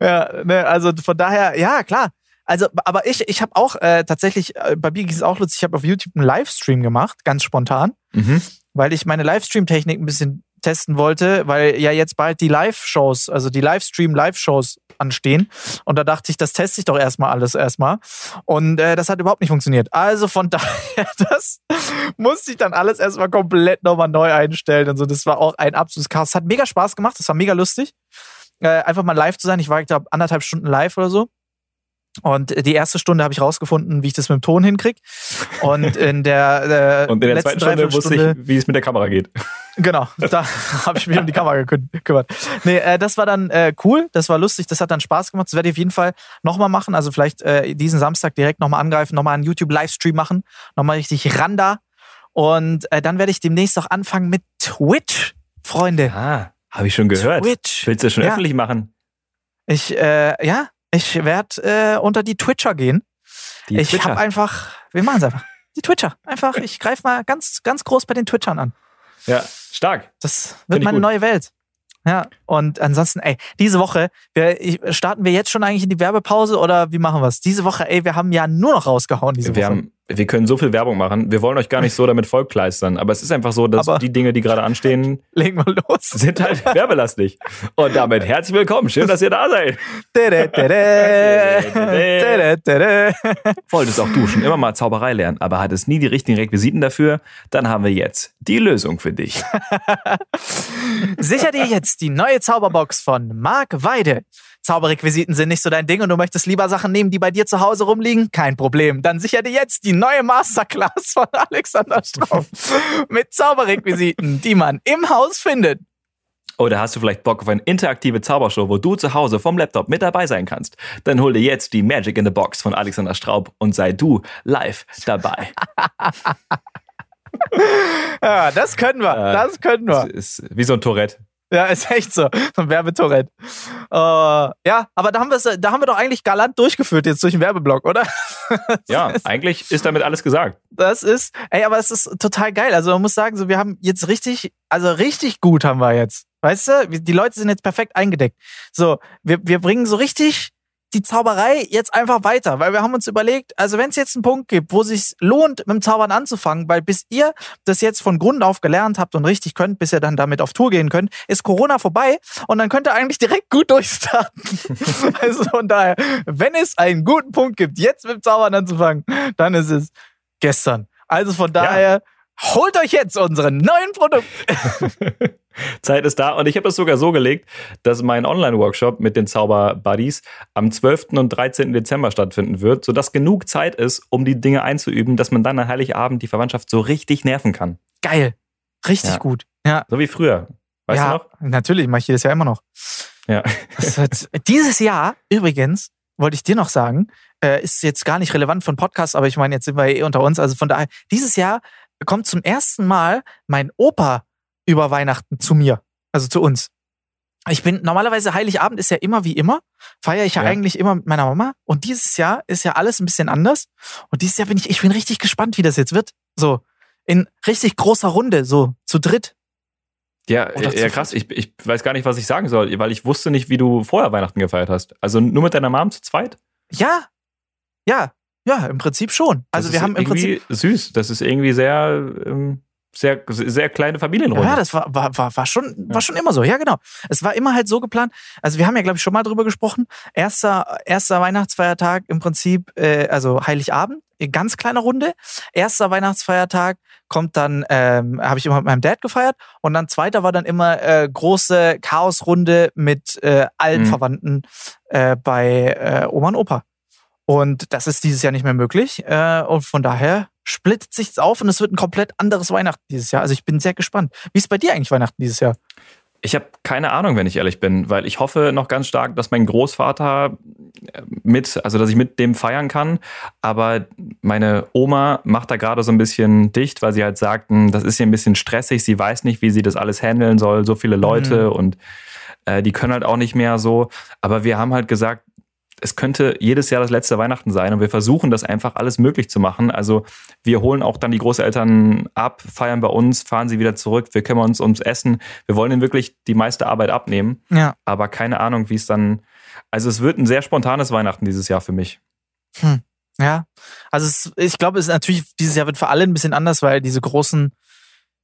*laughs* ja, ne, also von daher, ja, klar. Also, aber ich, ich habe auch äh, tatsächlich, äh, bei mir ging es auch lustig, ich habe auf YouTube einen Livestream gemacht, ganz spontan, mhm. weil ich meine Livestream-Technik ein bisschen testen wollte, weil ja jetzt bald die Live-Shows, also die Livestream-Live-Shows anstehen. Und da dachte ich, das teste ich doch erstmal alles erstmal. Und äh, das hat überhaupt nicht funktioniert. Also von *laughs* daher, das musste ich dann alles erstmal komplett nochmal neu einstellen und so. Das war auch ein absolutes Chaos. Es hat mega Spaß gemacht, das war mega lustig. Äh, einfach mal live zu sein. Ich war, ich glaube, anderthalb Stunden live oder so. Und die erste Stunde habe ich rausgefunden, wie ich das mit dem Ton hinkriege. Und in der, äh, Und in der zweiten Stunde wusste ich, wie es mit der Kamera geht. Genau, da *laughs* habe ich mich um die Kamera gekümmert. Nee, äh, das war dann äh, cool, das war lustig, das hat dann Spaß gemacht. Das werde ich auf jeden Fall nochmal machen. Also vielleicht äh, diesen Samstag direkt nochmal angreifen, nochmal einen YouTube-Livestream machen, nochmal richtig randa. Und äh, dann werde ich demnächst auch anfangen mit Twitch, Freunde. Ah, habe ich schon gehört. Twitch. Willst du das schon ja. öffentlich machen? Ich, äh, ja, ich werde äh, unter die Twitcher gehen. Die ich habe einfach, wir machen es einfach. Die Twitcher. Einfach, ich greife mal ganz, ganz groß bei den Twitchern an. Ja, stark. Das wird meine gut. neue Welt. Ja, und ansonsten, ey, diese Woche, wir, starten wir jetzt schon eigentlich in die Werbepause oder wie machen wir es? Diese Woche, ey, wir haben ja nur noch rausgehauen diese wir Woche. Haben, wir können so viel Werbung machen. Wir wollen euch gar nicht so *laughs* damit vollkleistern, aber es ist einfach so, dass aber die Dinge, die gerade *laughs* anstehen, legen wir los. sind halt *laughs* werbelastig. Und damit herzlich willkommen. Schön, dass ihr da seid. Wolltest auch du schon immer mal Zauberei lernen, aber hattest nie die richtigen Requisiten dafür? Dann haben wir jetzt die Lösung für dich. Sicher dir jetzt die neue Zauberbox von Marc Weide. Zauberrequisiten sind nicht so dein Ding und du möchtest lieber Sachen nehmen, die bei dir zu Hause rumliegen? Kein Problem. Dann sicher dir jetzt die neue Masterclass von *laughs* Alexander Straub mit Zauberrequisiten, die man im Haus findet. Oder hast du vielleicht Bock auf eine interaktive Zaubershow, wo du zu Hause vom Laptop mit dabei sein kannst? Dann hol dir jetzt die Magic in the Box von Alexander Straub und sei du live dabei. *laughs* ja, das können wir. Das können wir. Das ist wie so ein Tourette. Ja, *laughs* ist echt so. Ein Werbetorrent. Uh, ja, aber da haben, da haben wir doch eigentlich galant durchgeführt jetzt durch den Werbeblock, oder? *laughs* ja, eigentlich ist damit alles gesagt. Das ist, ey, aber es ist total geil. Also man muss sagen, so wir haben jetzt richtig, also richtig gut haben wir jetzt. Weißt du, die Leute sind jetzt perfekt eingedeckt. So, wir, wir bringen so richtig die Zauberei jetzt einfach weiter, weil wir haben uns überlegt, also wenn es jetzt einen Punkt gibt, wo es sich lohnt, mit dem Zaubern anzufangen, weil bis ihr das jetzt von Grund auf gelernt habt und richtig könnt, bis ihr dann damit auf Tour gehen könnt, ist Corona vorbei und dann könnt ihr eigentlich direkt gut durchstarten. *laughs* also von daher, wenn es einen guten Punkt gibt, jetzt mit dem Zaubern anzufangen, dann ist es gestern. Also von daher, ja. Holt euch jetzt unseren neuen Produkt. *laughs* Zeit ist da und ich habe das sogar so gelegt, dass mein Online-Workshop mit den Zauber-Buddies am 12. und 13. Dezember stattfinden wird, sodass genug Zeit ist, um die Dinge einzuüben, dass man dann an Heiligabend die Verwandtschaft so richtig nerven kann. Geil. Richtig ja. gut. Ja. So wie früher. Weißt ja, du noch? Natürlich, mache ich jedes Jahr immer noch. Ja. *laughs* Dieses Jahr, übrigens, wollte ich dir noch sagen, äh, ist jetzt gar nicht relevant von Podcast, aber ich meine, jetzt sind wir eh unter uns. Also von daher, dieses Jahr kommt zum ersten Mal mein Opa über Weihnachten zu mir, also zu uns. Ich bin normalerweise Heiligabend ist ja immer wie immer, feiere ich ja, ja, eigentlich immer mit meiner Mama und dieses Jahr ist ja alles ein bisschen anders und dieses Jahr bin ich ich bin richtig gespannt, wie das jetzt wird. So in richtig großer Runde, so zu dritt. Ja, ja krass. Ich, ich weiß gar nicht, was ich sagen soll, weil ich wusste nicht, wie du vorher Weihnachten gefeiert hast. Also nur mit deiner Mom zu zweit? Ja. Ja, ja, im Prinzip schon. Also das wir haben im Prinzip süß. Das ist irgendwie sehr ähm, sehr, sehr kleine Familienrunde. Ja, das war, war, war, war, schon, war schon immer so. Ja, genau. Es war immer halt so geplant. Also wir haben ja, glaube ich, schon mal drüber gesprochen. Erster, erster Weihnachtsfeiertag im Prinzip, äh, also Heiligabend, in ganz kleiner Runde. Erster Weihnachtsfeiertag kommt dann, ähm, habe ich immer mit meinem Dad gefeiert. Und dann zweiter war dann immer äh, große Chaosrunde mit äh, allen mhm. Verwandten äh, bei äh, Oma und Opa. Und das ist dieses Jahr nicht mehr möglich. Äh, und von daher splittet sich's auf und es wird ein komplett anderes Weihnachten dieses Jahr. Also ich bin sehr gespannt. Wie ist bei dir eigentlich Weihnachten dieses Jahr? Ich habe keine Ahnung, wenn ich ehrlich bin, weil ich hoffe noch ganz stark, dass mein Großvater äh, mit, also dass ich mit dem feiern kann. Aber meine Oma macht da gerade so ein bisschen dicht, weil sie halt sagten, das ist hier ein bisschen stressig. Sie weiß nicht, wie sie das alles handeln soll. So viele Leute mhm. und äh, die können halt auch nicht mehr so. Aber wir haben halt gesagt, es könnte jedes Jahr das letzte Weihnachten sein und wir versuchen das einfach alles möglich zu machen. Also wir holen auch dann die Großeltern ab, feiern bei uns, fahren sie wieder zurück, wir kümmern uns ums Essen. Wir wollen ihnen wirklich die meiste Arbeit abnehmen. Ja. Aber keine Ahnung, wie es dann. Also es wird ein sehr spontanes Weihnachten dieses Jahr für mich. Hm. Ja. Also es, ich glaube, es ist natürlich, dieses Jahr wird für alle ein bisschen anders, weil diese großen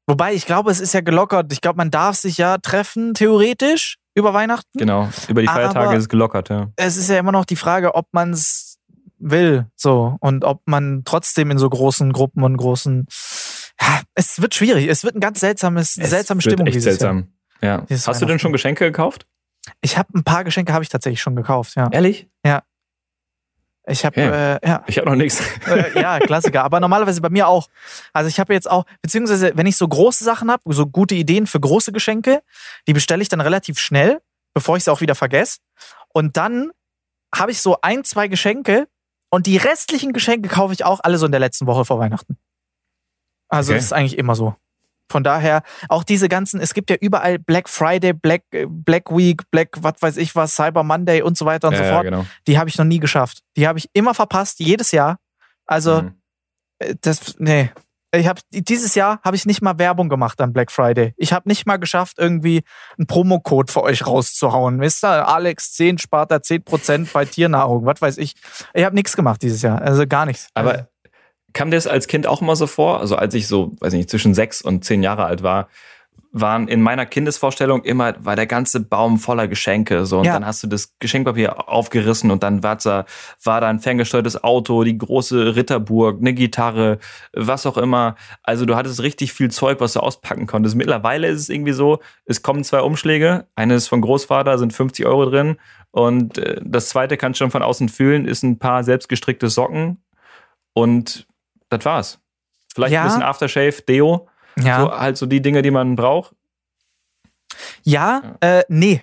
Wobei, ich glaube, es ist ja gelockert. Ich glaube, man darf sich ja treffen, theoretisch über Weihnachten. Genau, über die Feiertage Aber ist es gelockert, ja. Es ist ja immer noch die Frage, ob man es will, so und ob man trotzdem in so großen Gruppen und großen. Ja, es wird schwierig. Es wird ein ganz seltsames, es seltsame Stimmung echt dieses seltsam. Jahr. Ja. Dieses Hast du denn schon Geschenke gekauft? Ich habe ein paar Geschenke habe ich tatsächlich schon gekauft, ja. Ehrlich? Ja. Ich habe okay. äh, ja. Ich habe noch nichts. Äh, ja, Klassiker. Aber normalerweise bei mir auch. Also ich habe jetzt auch, beziehungsweise wenn ich so große Sachen habe, so gute Ideen für große Geschenke, die bestelle ich dann relativ schnell, bevor ich sie auch wieder vergesse. Und dann habe ich so ein, zwei Geschenke und die restlichen Geschenke kaufe ich auch alle so in der letzten Woche vor Weihnachten. Also okay. das ist eigentlich immer so. Von daher auch diese ganzen, es gibt ja überall Black Friday, Black, äh, Black Week, Black, was weiß ich was, Cyber Monday und so weiter und ja, so fort. Ja, genau. Die habe ich noch nie geschafft. Die habe ich immer verpasst, jedes Jahr. Also, mhm. Äh, das, nee. Ich habe dieses Jahr habe ich nicht mal Werbung gemacht am Black Friday. Ich habe nicht mal geschafft, irgendwie einen Promocode für euch rauszuhauen. Wisst ihr, Alex 10 spart da 10% bei Tiernahrung, was weiß ich. Ich habe nichts gemacht dieses Jahr, also gar nichts. Aber also kam dir das als Kind auch immer so vor? Also als ich so, weiß nicht, zwischen sechs und zehn Jahre alt war, waren in meiner Kindesvorstellung immer, war der ganze Baum voller Geschenke. So, und ja. dann hast du das Geschenkpapier aufgerissen und dann war da, war da ein ferngesteuertes Auto, die große Ritterburg, eine Gitarre, was auch immer. Also du hattest richtig viel Zeug, was du auspacken konntest. Mittlerweile ist es irgendwie so, es kommen zwei Umschläge. Eines von Großvater sind 50 Euro drin und äh, das zweite kannst du schon von außen fühlen, ist ein paar selbstgestrickte Socken und das war's. Vielleicht ja. ein bisschen Aftershave, Deo. Ja. So, halt so die Dinge, die man braucht. Ja, ja. Äh, nee.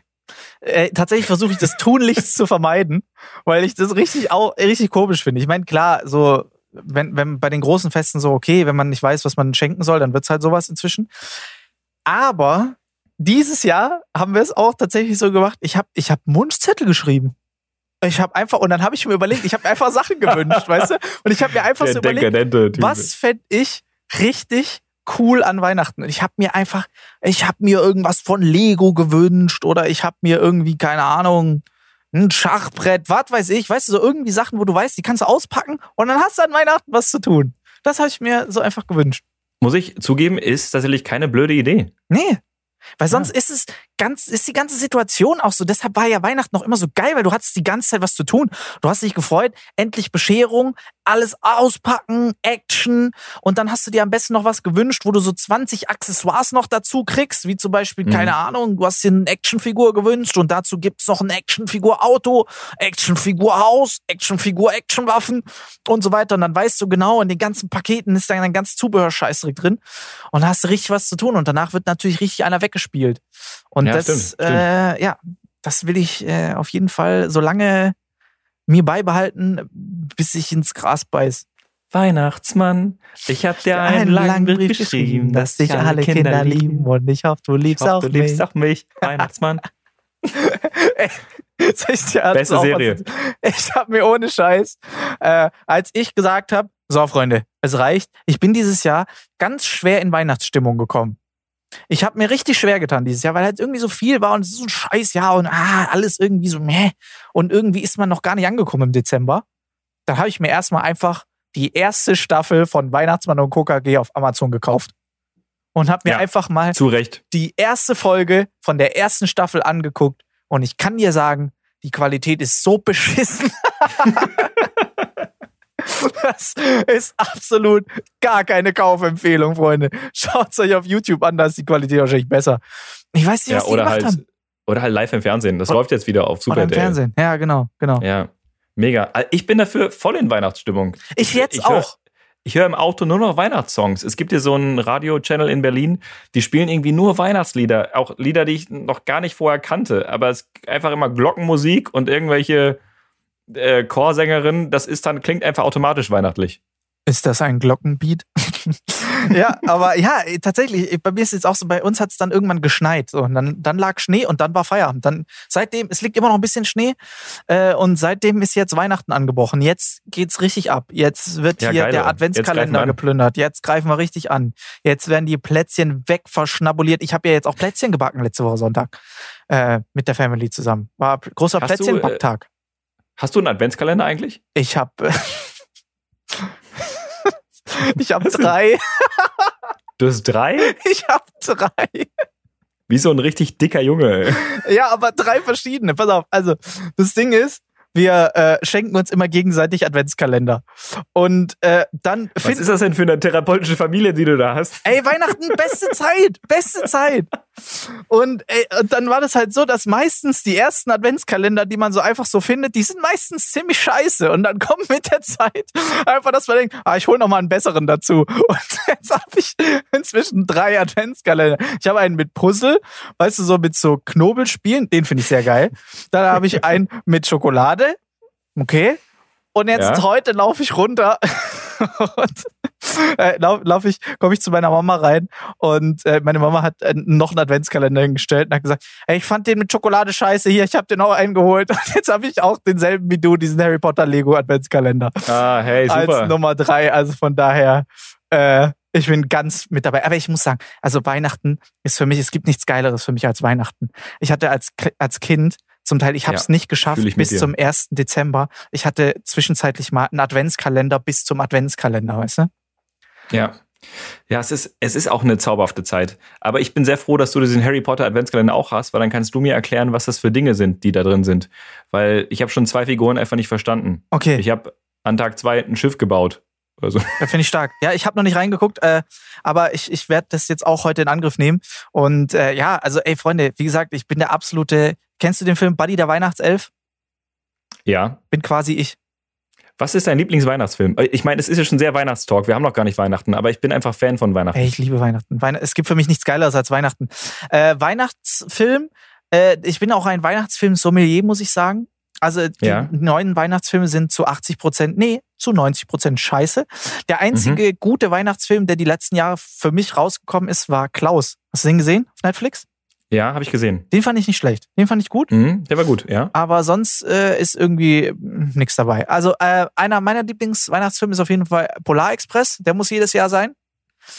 Äh, tatsächlich versuche ich das tunlichst zu vermeiden, weil ich das richtig, auch, richtig komisch finde. Ich meine, klar, so, wenn, wenn bei den großen Festen so, okay, wenn man nicht weiß, was man schenken soll, dann wird es halt sowas inzwischen. Aber dieses Jahr haben wir es auch tatsächlich so gemacht. Ich habe ich hab Wunschzettel geschrieben. Ich habe einfach, und dann habe ich mir überlegt, ich habe mir einfach Sachen gewünscht, *laughs* weißt du? Und ich habe mir einfach Der so überlegt, was fände ich richtig cool an Weihnachten. Und ich habe mir einfach, ich habe mir irgendwas von Lego gewünscht oder ich habe mir irgendwie, keine Ahnung, ein Schachbrett, was weiß ich, weißt du, so irgendwie Sachen, wo du weißt, die kannst du auspacken und dann hast du an Weihnachten was zu tun. Das habe ich mir so einfach gewünscht. Muss ich zugeben, ist tatsächlich keine blöde Idee. Nee. Weil sonst ja. ist es, ganz, ist die ganze Situation auch so. Deshalb war ja Weihnachten noch immer so geil, weil du hattest die ganze Zeit was zu tun. Du hast dich gefreut, endlich Bescherung, alles auspacken, Action. Und dann hast du dir am besten noch was gewünscht, wo du so 20 Accessoires noch dazu kriegst, wie zum Beispiel, mhm. keine Ahnung, du hast dir eine Actionfigur gewünscht und dazu gibt's noch ein Actionfigur Auto, Actionfigur Haus, Actionfigur Actionwaffen und so weiter. Und dann weißt du genau, in den ganzen Paketen ist dann ein ganz Zubehörscheißdreck drin. Und da hast du richtig was zu tun. Und danach wird natürlich richtig einer weggespielt. Und ja, das, stimmt, stimmt. Äh, ja, das will ich äh, auf jeden Fall, solange mir beibehalten, bis ich ins Gras beiß. Weihnachtsmann, ich hab dir einen, einen langen Brief geschrieben, dass dich alle Kinder, lieben und ich hoffe, du liebst ich hoff, auch du mich. liebst auch mich, Weihnachtsmann. *laughs* Ey, Beste Serie. Ich hab mir ohne Scheiß, äh, als ich gesagt habe, so Freunde, es reicht, ich bin dieses Jahr ganz schwer in Weihnachtsstimmung gekommen. Ich habe mir richtig schwer getan dieses Jahr, weil halt irgendwie so viel war und es ist so ein scheiß Jahr und ah, alles irgendwie so meh. Und irgendwie ist man noch gar nicht angekommen im Dezember. Da habe ich mir erstmal einfach die erste Staffel von Weihnachtsmann und KKG auf Amazon gekauft. Und habe mir ja, einfach mal die erste Folge von der ersten Staffel angeguckt. Und ich kann dir sagen, die Qualität ist so beschissen. *laughs* *laughs* Das ist absolut gar keine Kaufempfehlung, Freunde. Schaut es euch auf YouTube an, da ist die Qualität wahrscheinlich besser. Ich weiß nicht, was ja, oder die halt, haben. Oder halt live im Fernsehen. Das oder, läuft jetzt wieder auf Super Oder im Fernsehen, ja, genau, genau. Ja, mega. Ich bin dafür voll in Weihnachtsstimmung. Ich jetzt ich auch. ich höre im Auto nur noch Weihnachtssongs. Es gibt hier so einen Radio-Channel in Berlin, die spielen irgendwie nur Weihnachtslieder. Auch Lieder, die ich noch gar nicht vorher kannte. Aber es ist einfach immer Glockenmusik und irgendwelche äh, Chorsängerin, das ist dann, klingt einfach automatisch weihnachtlich. Ist das ein Glockenbeat? *laughs* ja, aber ja, tatsächlich, bei mir ist es jetzt auch so, bei uns hat es dann irgendwann geschneit. So, und dann, dann lag Schnee und dann war Feierabend. Dann, seitdem, es liegt immer noch ein bisschen Schnee äh, und seitdem ist jetzt Weihnachten angebrochen. Jetzt geht's richtig ab. Jetzt wird ja, hier geil, der Adventskalender jetzt geplündert. Jetzt greifen wir richtig an. Jetzt werden die Plätzchen wegverschnabuliert. Ich habe ja jetzt auch Plätzchen gebacken letzte Woche Sonntag äh, mit der Family zusammen. War großer äh, Plätzchenbacktag. Hast du einen Adventskalender eigentlich? Ich habe. *laughs* ich habe drei. Du hast drei? *laughs* Ich habe drei. Wie so ein richtig dicker Junge. Ja, aber drei verschiedene. Pass auf. Also, das Ding ist, wir äh, schenken uns immer gegenseitig Adventskalender. Und äh, dann Was ist das denn für eine therapeutische Familie, die du da hast? Ey, Weihnachten, beste Zeit, beste Zeit. Und, ey, und dann war das halt so, dass meistens die ersten Adventskalender, die man so einfach so findet, die sind meistens ziemlich scheiße. Und dann *laughs* kommt mit der Zeit einfach, dass man denkt, ah, ich hole noch mal einen besseren dazu. *laughs* Und jetzt habe ich inzwischen drei Adventskalender. Ich habe einen mit Puzzle, weißt du, so mit so Knobelspielen, den finde ich sehr geil. Dann habe ich einen mit Schokolade, okay. Und jetzt ja. heute laufe ich runter *laughs* und *laughs* äh, lauf, lauf ich, komme ich zu meiner Mama rein und äh, meine Mama hat äh, noch einen Adventskalender hingestellt und hat gesagt, hey, ich fand den mit Schokolade scheiße hier, ich habe den auch eingeholt *laughs* und jetzt habe ich auch denselben wie du, diesen Harry Potter Lego Adventskalender. Ah, hey, super. Als Nummer drei, also von daher, äh, ich bin ganz mit dabei. Aber ich muss sagen, also Weihnachten ist für mich, es gibt nichts Geileres für mich als Weihnachten. Ich hatte als, als Kind zum Teil, ich habe es ja, nicht geschafft bis dir. zum 1. Dezember. Ich hatte zwischenzeitlich mal einen Adventskalender bis zum Adventskalender, weißt du? Ja. Ja, es ist, es ist auch eine zauberhafte Zeit. Aber ich bin sehr froh, dass du diesen Harry Potter Adventskalender auch hast, weil dann kannst du mir erklären, was das für Dinge sind, die da drin sind. Weil ich habe schon zwei Figuren einfach nicht verstanden. Okay. Ich habe an Tag zwei ein Schiff gebaut. Also. Ja, finde ich stark. Ja, ich habe noch nicht reingeguckt, äh, aber ich, ich werde das jetzt auch heute in Angriff nehmen. Und äh, ja, also ey Freunde, wie gesagt, ich bin der absolute Kennst du den Film Buddy der Weihnachtself? Ja. Bin quasi ich. Was ist dein Lieblingsweihnachtsfilm? Ich meine, es ist ja schon sehr Weihnachtstalk. Wir haben noch gar nicht Weihnachten, aber ich bin einfach Fan von Weihnachten. Ich liebe Weihnachten. Es gibt für mich nichts Geileres als Weihnachten. Äh, Weihnachtsfilm. Äh, ich bin auch ein Weihnachtsfilm-Sommelier, muss ich sagen. Also die ja. neuen Weihnachtsfilme sind zu 80 Prozent, nee, zu 90 Prozent scheiße. Der einzige mhm. gute Weihnachtsfilm, der die letzten Jahre für mich rausgekommen ist, war Klaus. Hast du den gesehen auf Netflix? Ja, habe ich gesehen. Den fand ich nicht schlecht. Den fand ich gut. Mhm, der war gut, ja. Aber sonst äh, ist irgendwie hm, nichts dabei. Also äh, einer meiner Lieblingsweihnachtsfilme ist auf jeden Fall Polar Express. Der muss jedes Jahr sein.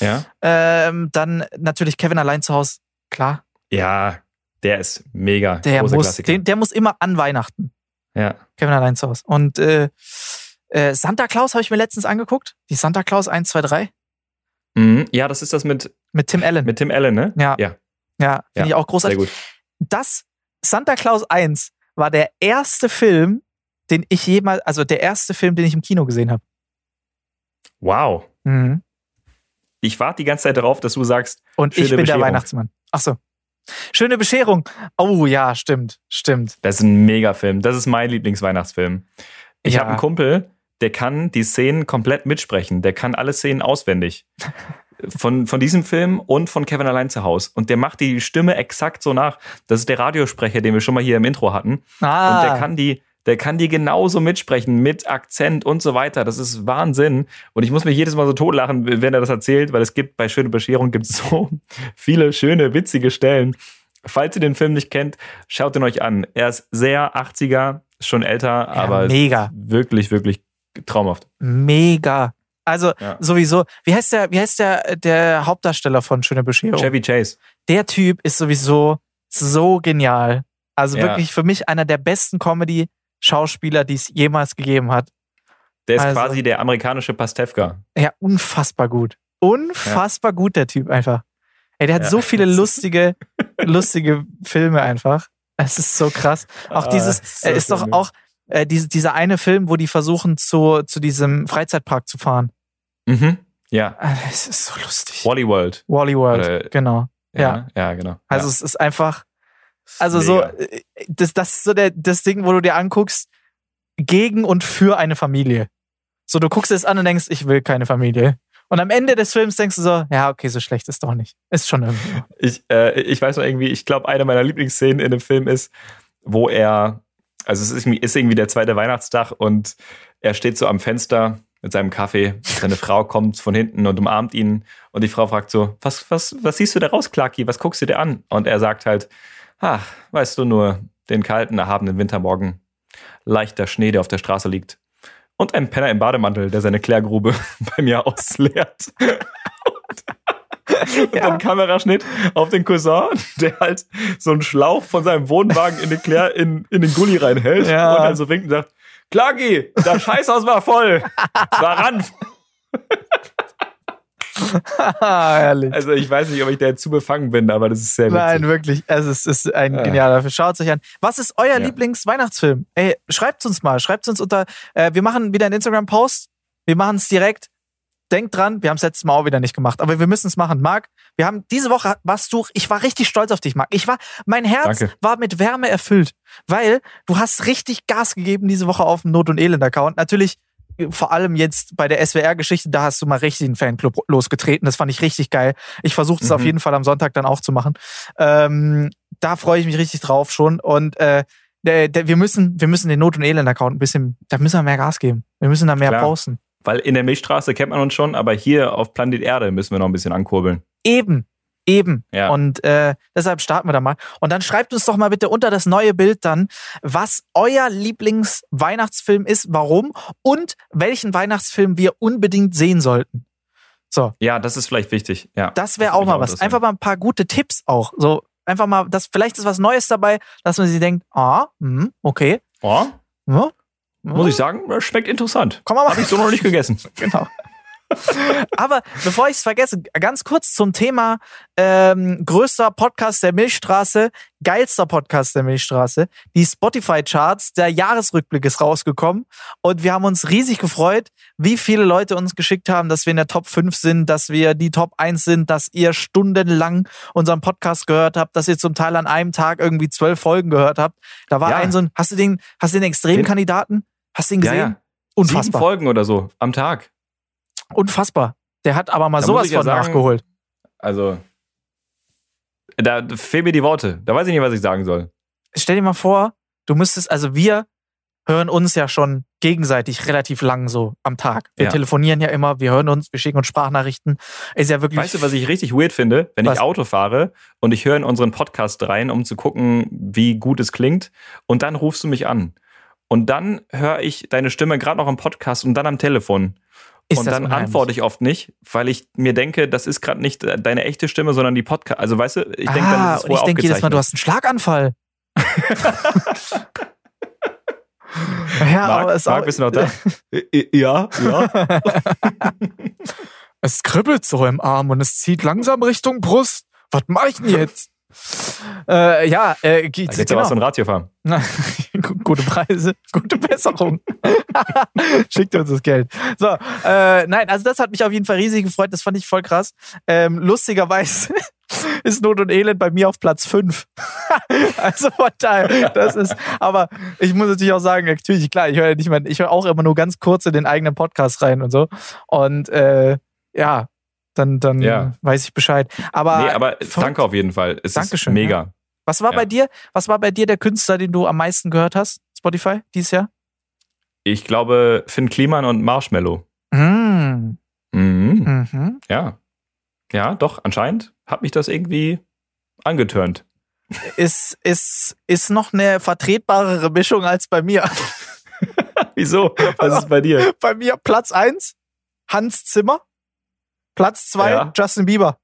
Ja. Ähm, dann natürlich Kevin allein zu Hause. Klar. Ja, der ist mega. Der muss, den, der muss immer an Weihnachten. Ja. Kevin allein zu Hause. Und äh, äh, Santa Claus habe ich mir letztens angeguckt. Die Santa Claus 1, 2, 3. Mhm. Ja, das ist das mit. Mit Tim Allen. Mit Tim Allen, ne? Ja. Ja. Ja, finde ja, ich auch großartig. Das Santa Claus 1 war der erste Film, den ich jemals, also der erste Film, den ich im Kino gesehen habe. Wow. Mhm. Ich warte die ganze Zeit darauf, dass du sagst. Und ich bin der Weihnachtsmann. Ach so. Schöne Bescherung. Oh ja, stimmt, stimmt. Das ist ein Megafilm. Das ist mein Lieblingsweihnachtsfilm. Ich ja. habe einen Kumpel, der kann die Szenen komplett mitsprechen. Der kann alle Szenen auswendig. *laughs* Von, von diesem Film und von Kevin allein zu Hause. Und der macht die Stimme exakt so nach. Das ist der Radiosprecher, den wir schon mal hier im Intro hatten. Ah. Und der kann die, der kann die genauso mitsprechen, mit Akzent und so weiter. Das ist Wahnsinn. Und ich muss mich jedes Mal so totlachen, wenn er das erzählt, weil es gibt bei Schöne Bescherung gibt so *laughs* viele schöne, witzige Stellen. Falls ihr den Film nicht kennt, schaut ihn euch an. Er ist sehr 80er, schon älter, ja, aber mega. wirklich, wirklich traumhaft. Mega. Also ja. sowieso, wie heißt der, wie heißt der, der Hauptdarsteller von Schöne Bescherung? Chevy Chase. Der Typ ist sowieso so genial. Also ja. wirklich für mich einer der besten Comedy-Schauspieler, die es jemals gegeben hat. Der ist also, quasi der amerikanische Pastewka. Ja, unfassbar gut. Unfassbar ja. gut, der Typ einfach. Ey, der hat so viele *laughs* lustige, lustige Filme einfach. Es ist so krass. Auch ah, dieses, er ist, so ist doch auch, äh, diese, dieser eine Film, wo die versuchen, zu, zu diesem Freizeitpark zu fahren. Mhm. Ja. Ah, es ist so lustig. Wally World. Wally World, Oder, genau. Ja, ja, ja, genau. Also ja. es ist einfach, also so, äh, das, das ist so der, das Ding, wo du dir anguckst, gegen und für eine Familie. So, du guckst es an und denkst, ich will keine Familie. Und am Ende des Films denkst du so, ja, okay, so schlecht ist doch nicht. Ist schon irgendwie. Ich, äh, ich weiß noch irgendwie, ich glaube, eine meiner Lieblingsszenen in dem Film ist, wo er also es ist, ist irgendwie der zweite Weihnachtstag und er steht so am Fenster mit seinem Kaffee. Seine Frau kommt von hinten und umarmt ihn. Und die Frau fragt so: Was, was, was siehst du da raus, Clarky? Was guckst du dir an? Und er sagt halt: Ach, weißt du nur, den kalten, erhabenen Wintermorgen. Leichter Schnee, der auf der Straße liegt. Und ein Penner im Bademantel, der seine Klärgrube *laughs* bei mir ausleert. *laughs* Und ja. dann Kameraschnitt auf den Cousin, der halt so einen Schlauch von seinem Wohnwagen in den, Klär, in, in den Gully reinhält ja. und dann so winkt und sagt, Klagi, das *laughs* Scheißhaus war voll. War ran. *laughs* Herrlich. Also ich weiß nicht, ob ich da jetzt zu befangen bin, aber das ist sehr witzig. Nein, wirklich. Es ist, ein ja. genialer Schaut es euch an. Was ist euer ja. Lieblingsweihnachtsfilm? Ey, schreibt uns mal. Schreibt uns unter. Äh, wir machen wieder einen Instagram-Post. Wir machen es direkt denk dran, wir haben es letztes Mal auch wieder nicht gemacht, aber wir müssen es machen. Marc, wir haben diese Woche warst du, ich war richtig stolz auf dich, Marc. Ich war, mein Herz Danke. war mit Wärme erfüllt, weil du hast richtig Gas gegeben diese Woche auf dem Not- und Elend-Account. Natürlich vor allem jetzt bei der SWR-Geschichte, da hast du mal richtig einen Fanclub losgetreten. Das fand ich richtig geil. Ich versuche es mhm. auf jeden Fall am Sonntag dann auch zu machen. Ähm, da freue ich mich richtig drauf schon. Und äh, der, der, wir müssen, wir müssen den Not- und Elend-Account ein bisschen, da müssen wir mehr Gas geben. Wir müssen da mehr Klar. posten. Weil in der Milchstraße kennt man uns schon, aber hier auf Planet Erde müssen wir noch ein bisschen ankurbeln. Eben. Eben. Ja. Und äh, deshalb starten wir da mal. Und dann schreibt uns doch mal bitte unter das neue Bild dann, was euer Lieblingsweihnachtsfilm ist, warum und welchen Weihnachtsfilm wir unbedingt sehen sollten. So. Ja, das ist vielleicht wichtig. Ja. Das wäre auch mal was. Einfach mal ein paar gute Tipps auch. So einfach mal, das vielleicht ist was Neues dabei, dass man sich denkt, ah, mh, okay. Oh. Ja, muss ich sagen, schmeckt interessant. Komm mal. Habe ich so noch nicht gegessen. *laughs* genau. *laughs* Aber bevor ich es vergesse, ganz kurz zum Thema ähm, größter Podcast der Milchstraße, geilster Podcast der Milchstraße. Die Spotify-Charts, der Jahresrückblick ist rausgekommen und wir haben uns riesig gefreut, wie viele Leute uns geschickt haben, dass wir in der Top 5 sind, dass wir die Top 1 sind, dass ihr stundenlang unseren Podcast gehört habt, dass ihr zum Teil an einem Tag irgendwie zwölf Folgen gehört habt. Da war ja. ein so ein, hast du den, hast du den Extremkandidaten? Hast du ihn gesehen? Ja, ja. Unfassbar. Sieben Folgen oder so am Tag. Unfassbar. Der hat aber mal da sowas von sagen, nachgeholt. Also, da fehlen mir die Worte. Da weiß ich nicht, was ich sagen soll. Stell dir mal vor, du müsstest, also wir hören uns ja schon gegenseitig relativ lang so am Tag. Wir ja. telefonieren ja immer, wir hören uns, wir schicken uns Sprachnachrichten. Ist ja wirklich. Weißt du, was ich richtig weird finde? Wenn was? ich Auto fahre und ich höre in unseren Podcast rein, um zu gucken, wie gut es klingt, und dann rufst du mich an. Und dann höre ich deine Stimme gerade noch im Podcast und dann am Telefon. Ist und dann unheimlich? antworte ich oft nicht, weil ich mir denke, das ist gerade nicht deine echte Stimme, sondern die Podcast. Also weißt du, ich denke, dann ist es und ich denke jedes Mal, du hast einen Schlaganfall. *laughs* ja, Marc, aber es Marc, bist du noch da? *laughs* ja, ja. *laughs* es kribbelt so im Arm und es zieht langsam Richtung Brust. Was mache ich denn jetzt? Äh, ja, äh, geht, da genau. was von Ratio fahren. *laughs* gute Preise, gute Besserung. *laughs* Schickt uns das Geld. So, äh, nein, also das hat mich auf jeden Fall riesig gefreut. Das fand ich voll krass. Ähm, lustigerweise *laughs* ist Not und Elend bei mir auf Platz 5. also von daher, das ist, aber ich muss natürlich auch sagen, natürlich, klar, ich höre nicht mehr, ich höre auch immer nur ganz kurz in den eigenen Podcast rein und so. Und äh, ja, dann, dann ja. weiß ich Bescheid. Aber, nee, aber danke auf jeden Fall. Es Dankeschön, ist mega. Ja. Was war ja. bei dir? Was war bei dir der Künstler, den du am meisten gehört hast? Spotify dieses Jahr? Ich glaube Finn Kliman und Marshmallow. Mm. Mhm. Mhm. Ja. Ja, doch, anscheinend hat mich das irgendwie angetörnt. Ist, ist, ist noch eine vertretbarere Mischung als bei mir. *laughs* Wieso? Was ist bei dir? Bei mir Platz 1, Hans Zimmer. Platz 2, ja. Justin Bieber.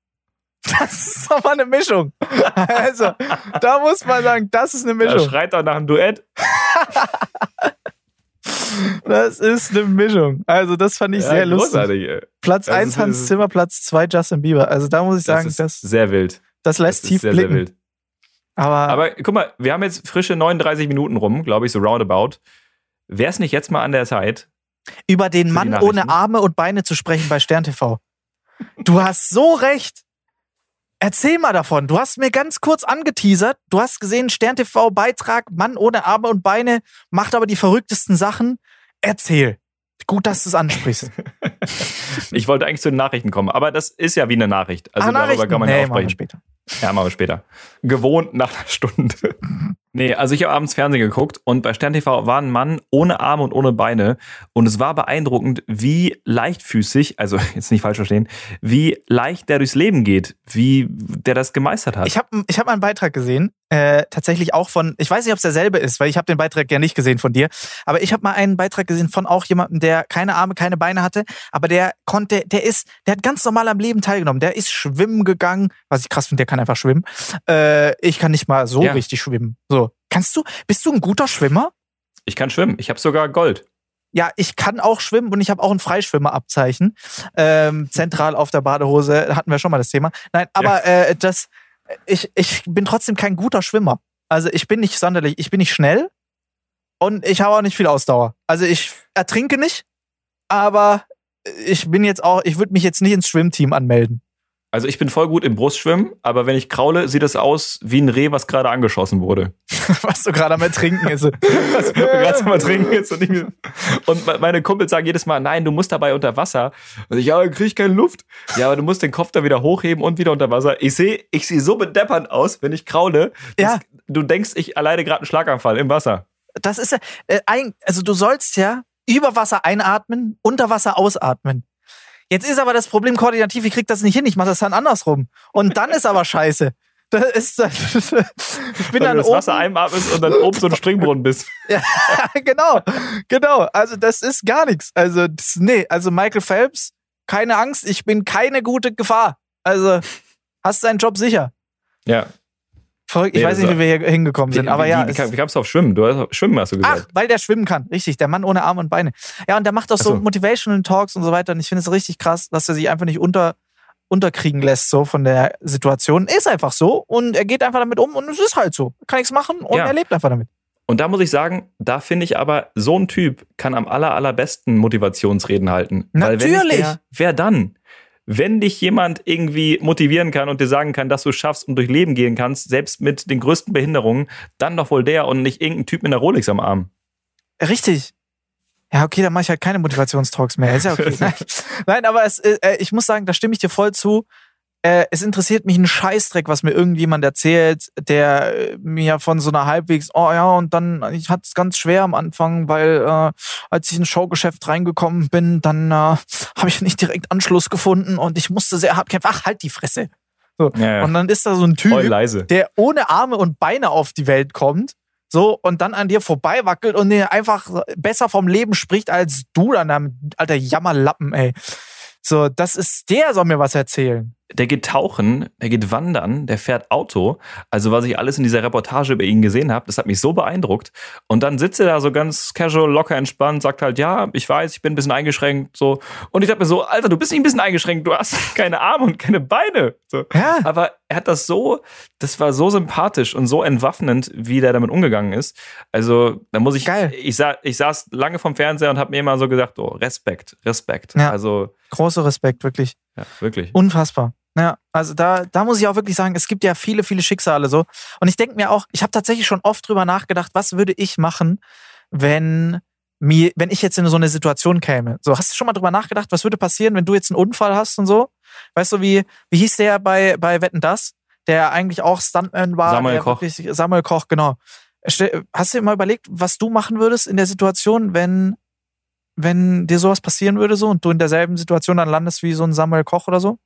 *laughs* Das ist doch mal eine Mischung. Also, da muss man sagen, das ist eine Mischung. Er schreit doch nach einem Duett. *laughs* Das ist eine Mischung. Also, das fand ich ja, sehr lustig. Ey. Platz 1 Hans Zimmer, Platz 2 Justin Bieber. Also, da muss ich sagen, das, das sehr wild. Das lässt das tief sehr, blicken. Sehr wild. Aber, Aber guck mal, wir haben jetzt frische 39 Minuten rum, glaube ich, so roundabout. Wäre es nicht jetzt mal an der Zeit, über den Mann ohne Arme und Beine zu sprechen bei Stern TV? Du hast so recht. Erzähl mal davon. Du hast mir ganz kurz angeteasert. Du hast gesehen, Stern TV Beitrag, Mann ohne Arme und Beine, macht aber die verrücktesten Sachen. Erzähl. Gut, dass du es ansprichst. *laughs* ich wollte eigentlich zu den Nachrichten kommen, aber das ist ja wie eine Nachricht. Also ah, darüber kann man nee, ja auch sprechen. Später. Ja, machen wir später. Gewohnt nach einer Stunde. Nee, also ich habe abends Fernsehen geguckt und bei Stern TV war ein Mann ohne Arme und ohne Beine und es war beeindruckend, wie leichtfüßig, also *laughs* jetzt nicht falsch verstehen, wie leicht der durchs Leben geht, wie der das gemeistert hat. Ich habe ich hab einen Beitrag gesehen, äh, tatsächlich auch von, ich weiß nicht, ob es derselbe ist, weil ich habe den Beitrag ja nicht gesehen von dir, aber ich habe mal einen Beitrag gesehen von auch jemandem, der keine Arme, keine Beine hatte, aber der konnte, der ist, der hat ganz normal am Leben teilgenommen, der ist schwimmen gegangen, was ich krass finde, der kann einfach schwimmen. Äh, ich kann nicht mal so ja. richtig schwimmen. So, Kannst du, bist du ein guter Schwimmer? Ich kann schwimmen. Ich habe sogar Gold. Ja, ich kann auch schwimmen und ich habe auch ein Freischwimmerabzeichen. Ähm, zentral auf der Badehose hatten wir schon mal das Thema. Nein, aber ja. äh, das, ich, ich bin trotzdem kein guter Schwimmer. Also ich bin nicht sonderlich, ich bin nicht schnell und ich habe auch nicht viel Ausdauer. Also ich ertrinke nicht, aber ich bin jetzt auch, ich würde mich jetzt nicht ins Schwimmteam anmelden. Also ich bin voll gut im Brustschwimmen, aber wenn ich kraule, sieht das aus wie ein Reh, was gerade angeschossen wurde. *laughs* was du gerade am Ertrinken ist. was gerade am Ertrinken ist. Und, ich, und, meine Kumpels sagen jedes Mal, nein, du musst dabei unter Wasser. Und ich, ja, dann krieg ich keine Luft. Ja, aber du musst den Kopf da wieder hochheben und wieder unter Wasser. Ich sehe ich seh so bedeppernd aus, wenn ich kraule. Ja. Du denkst, ich alleine gerade einen Schlaganfall im Wasser. Das ist ja, äh, also du sollst ja über Wasser einatmen, unter Wasser ausatmen. Jetzt ist aber das Problem koordinativ, ich krieg das nicht hin, ich mache das dann andersrum. Und dann ist aber scheiße. Das ist, *laughs* ich bin Weil dann du das oben, Wasser einatmest und dann oben so ein Springbrunnen bist. *laughs* ja, genau, genau. Also das ist gar nichts. Also das, nee, also Michael Phelps, keine Angst, ich bin keine gute Gefahr. Also hast deinen Job sicher. Ja. Verrückt. Ich nee, weiß nicht, wie wir hier hingekommen sind, wie, aber ja. Wie, wie, wie kamst du auf Schwimmen? Du hast Schwimmen, hast du gesagt. Ach, weil der schwimmen kann. Richtig, der Mann ohne Arme und Beine. Ja, und der macht auch so. so Motivational Talks und so weiter. Und ich finde es richtig krass, dass er sich einfach nicht unter, unterkriegen lässt, so von der Situation. Ist einfach so. Und er geht einfach damit um und es ist halt so. Kann nichts machen und ja. er lebt einfach damit. Und da muss ich sagen, da finde ich aber, so ein Typ kann am aller, allerbesten Motivationsreden halten. Natürlich. Weil der, wer dann? Wenn dich jemand irgendwie motivieren kann und dir sagen kann, dass du es schaffst und durch Leben gehen kannst, selbst mit den größten Behinderungen, dann doch wohl der und nicht irgendein Typ mit einer Rolex am Arm. Richtig. Ja, okay, dann mache ich halt keine Motivationstalks mehr. Ist ja okay. *laughs* Nein, aber es, äh, ich muss sagen, da stimme ich dir voll zu äh, es interessiert mich ein Scheißdreck, was mir irgendjemand erzählt, der äh, mir von so einer halbwegs, oh ja, und dann, ich hatte es ganz schwer am Anfang, weil äh, als ich ins Showgeschäft reingekommen bin, dann äh, *laughs* habe ich nicht direkt Anschluss gefunden und ich musste sehr hart kämpfen. Ach, halt die Fresse. So. Ja, ja. Und dann ist da so ein Typ, der ohne Arme und Beine auf die Welt kommt, so, und dann an dir vorbei wackelt und dir einfach besser vom Leben spricht als du dann, alter Jammerlappen, ey. So, das ist, der soll mir was erzählen. Der geht tauchen, der geht wandern, der fährt Auto. Also was ich alles in dieser Reportage über ihn gesehen habe, das hat mich so beeindruckt. Und dann sitzt er da so ganz casual, locker entspannt, sagt halt, ja, ich weiß, ich bin ein bisschen eingeschränkt, so. Und ich dachte mir so, Alter, du bist nicht ein bisschen eingeschränkt, du hast *laughs* keine Arme und keine Beine. So. Ja. Aber er hat das so, das war so sympathisch und so entwaffnend, wie der damit umgegangen ist. Also da muss ich, Geil. ich, sa ich saß lange vom Fernseher und habe mir immer so gesagt, oh, Respekt, Respekt. Ja. Also großer Respekt, wirklich. Ja, wirklich. Unfassbar. Ja, also da, da muss ich auch wirklich sagen, es gibt ja viele, viele Schicksale so. Und ich denke mir auch, ich habe tatsächlich schon oft drüber nachgedacht, was würde ich machen, wenn mir, wenn ich jetzt in so eine Situation käme. So, hast du schon mal drüber nachgedacht, was würde passieren, wenn du jetzt einen Unfall hast und so? Weißt du, wie, wie hieß der bei, bei Wetten das? Der eigentlich auch Stuntman war. Samuel Koch. Wirklich, Samuel Koch, genau. Hast du dir mal überlegt, was du machen würdest in der Situation, wenn, wenn dir sowas passieren würde so und du in derselben Situation dann landest wie so ein Samuel Koch oder so?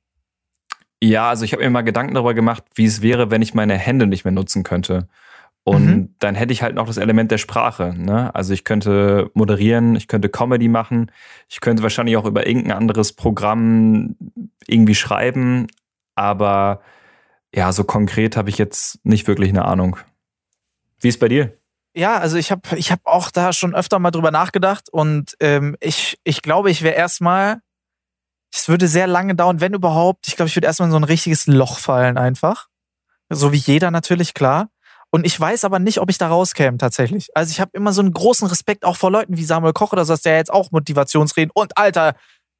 Ja, also ich habe mir mal Gedanken darüber gemacht, wie es wäre, wenn ich meine Hände nicht mehr nutzen könnte. Und mhm. dann hätte ich halt noch das Element der Sprache. Ne? Also ich könnte moderieren, ich könnte Comedy machen, ich könnte wahrscheinlich auch über irgendein anderes Programm irgendwie schreiben, aber ja, so konkret habe ich jetzt nicht wirklich eine Ahnung. Wie ist bei dir? Ja, also ich habe ich hab auch da schon öfter mal drüber nachgedacht und ähm, ich, ich glaube, ich wäre erstmal es würde sehr lange dauern, wenn überhaupt. Ich glaube, ich würde erstmal in so ein richtiges Loch fallen einfach. So wie jeder natürlich, klar. Und ich weiß aber nicht, ob ich da rauskäme tatsächlich. Also ich habe immer so einen großen Respekt auch vor Leuten wie Samuel Koch oder so, der jetzt auch Motivationsreden. Und Alter,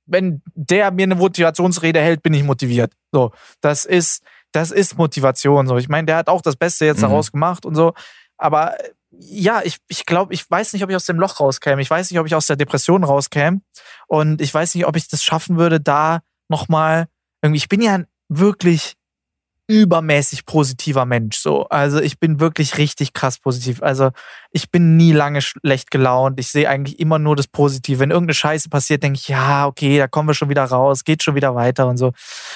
wenn der mir eine Motivationsrede hält, bin ich motiviert. So, das ist, das ist Motivation. So, ich meine, der hat auch das Beste jetzt mhm. daraus gemacht und so. Aber ja, ich, ich glaube, ich weiß nicht, ob ich aus dem Loch rauskäme. Ich weiß nicht, ob ich aus der Depression rauskäme. Und ich weiß nicht, ob ich das schaffen würde, da nochmal irgendwie, ich bin ja wirklich übermäßig positiver Mensch. So, also ich bin wirklich richtig krass positiv. Also ich bin nie lange schlecht gelaunt. Ich sehe eigentlich immer nur das Positive. Wenn irgendeine Scheiße passiert, denke ich, ja, okay, da kommen wir schon wieder raus, geht schon wieder weiter und so.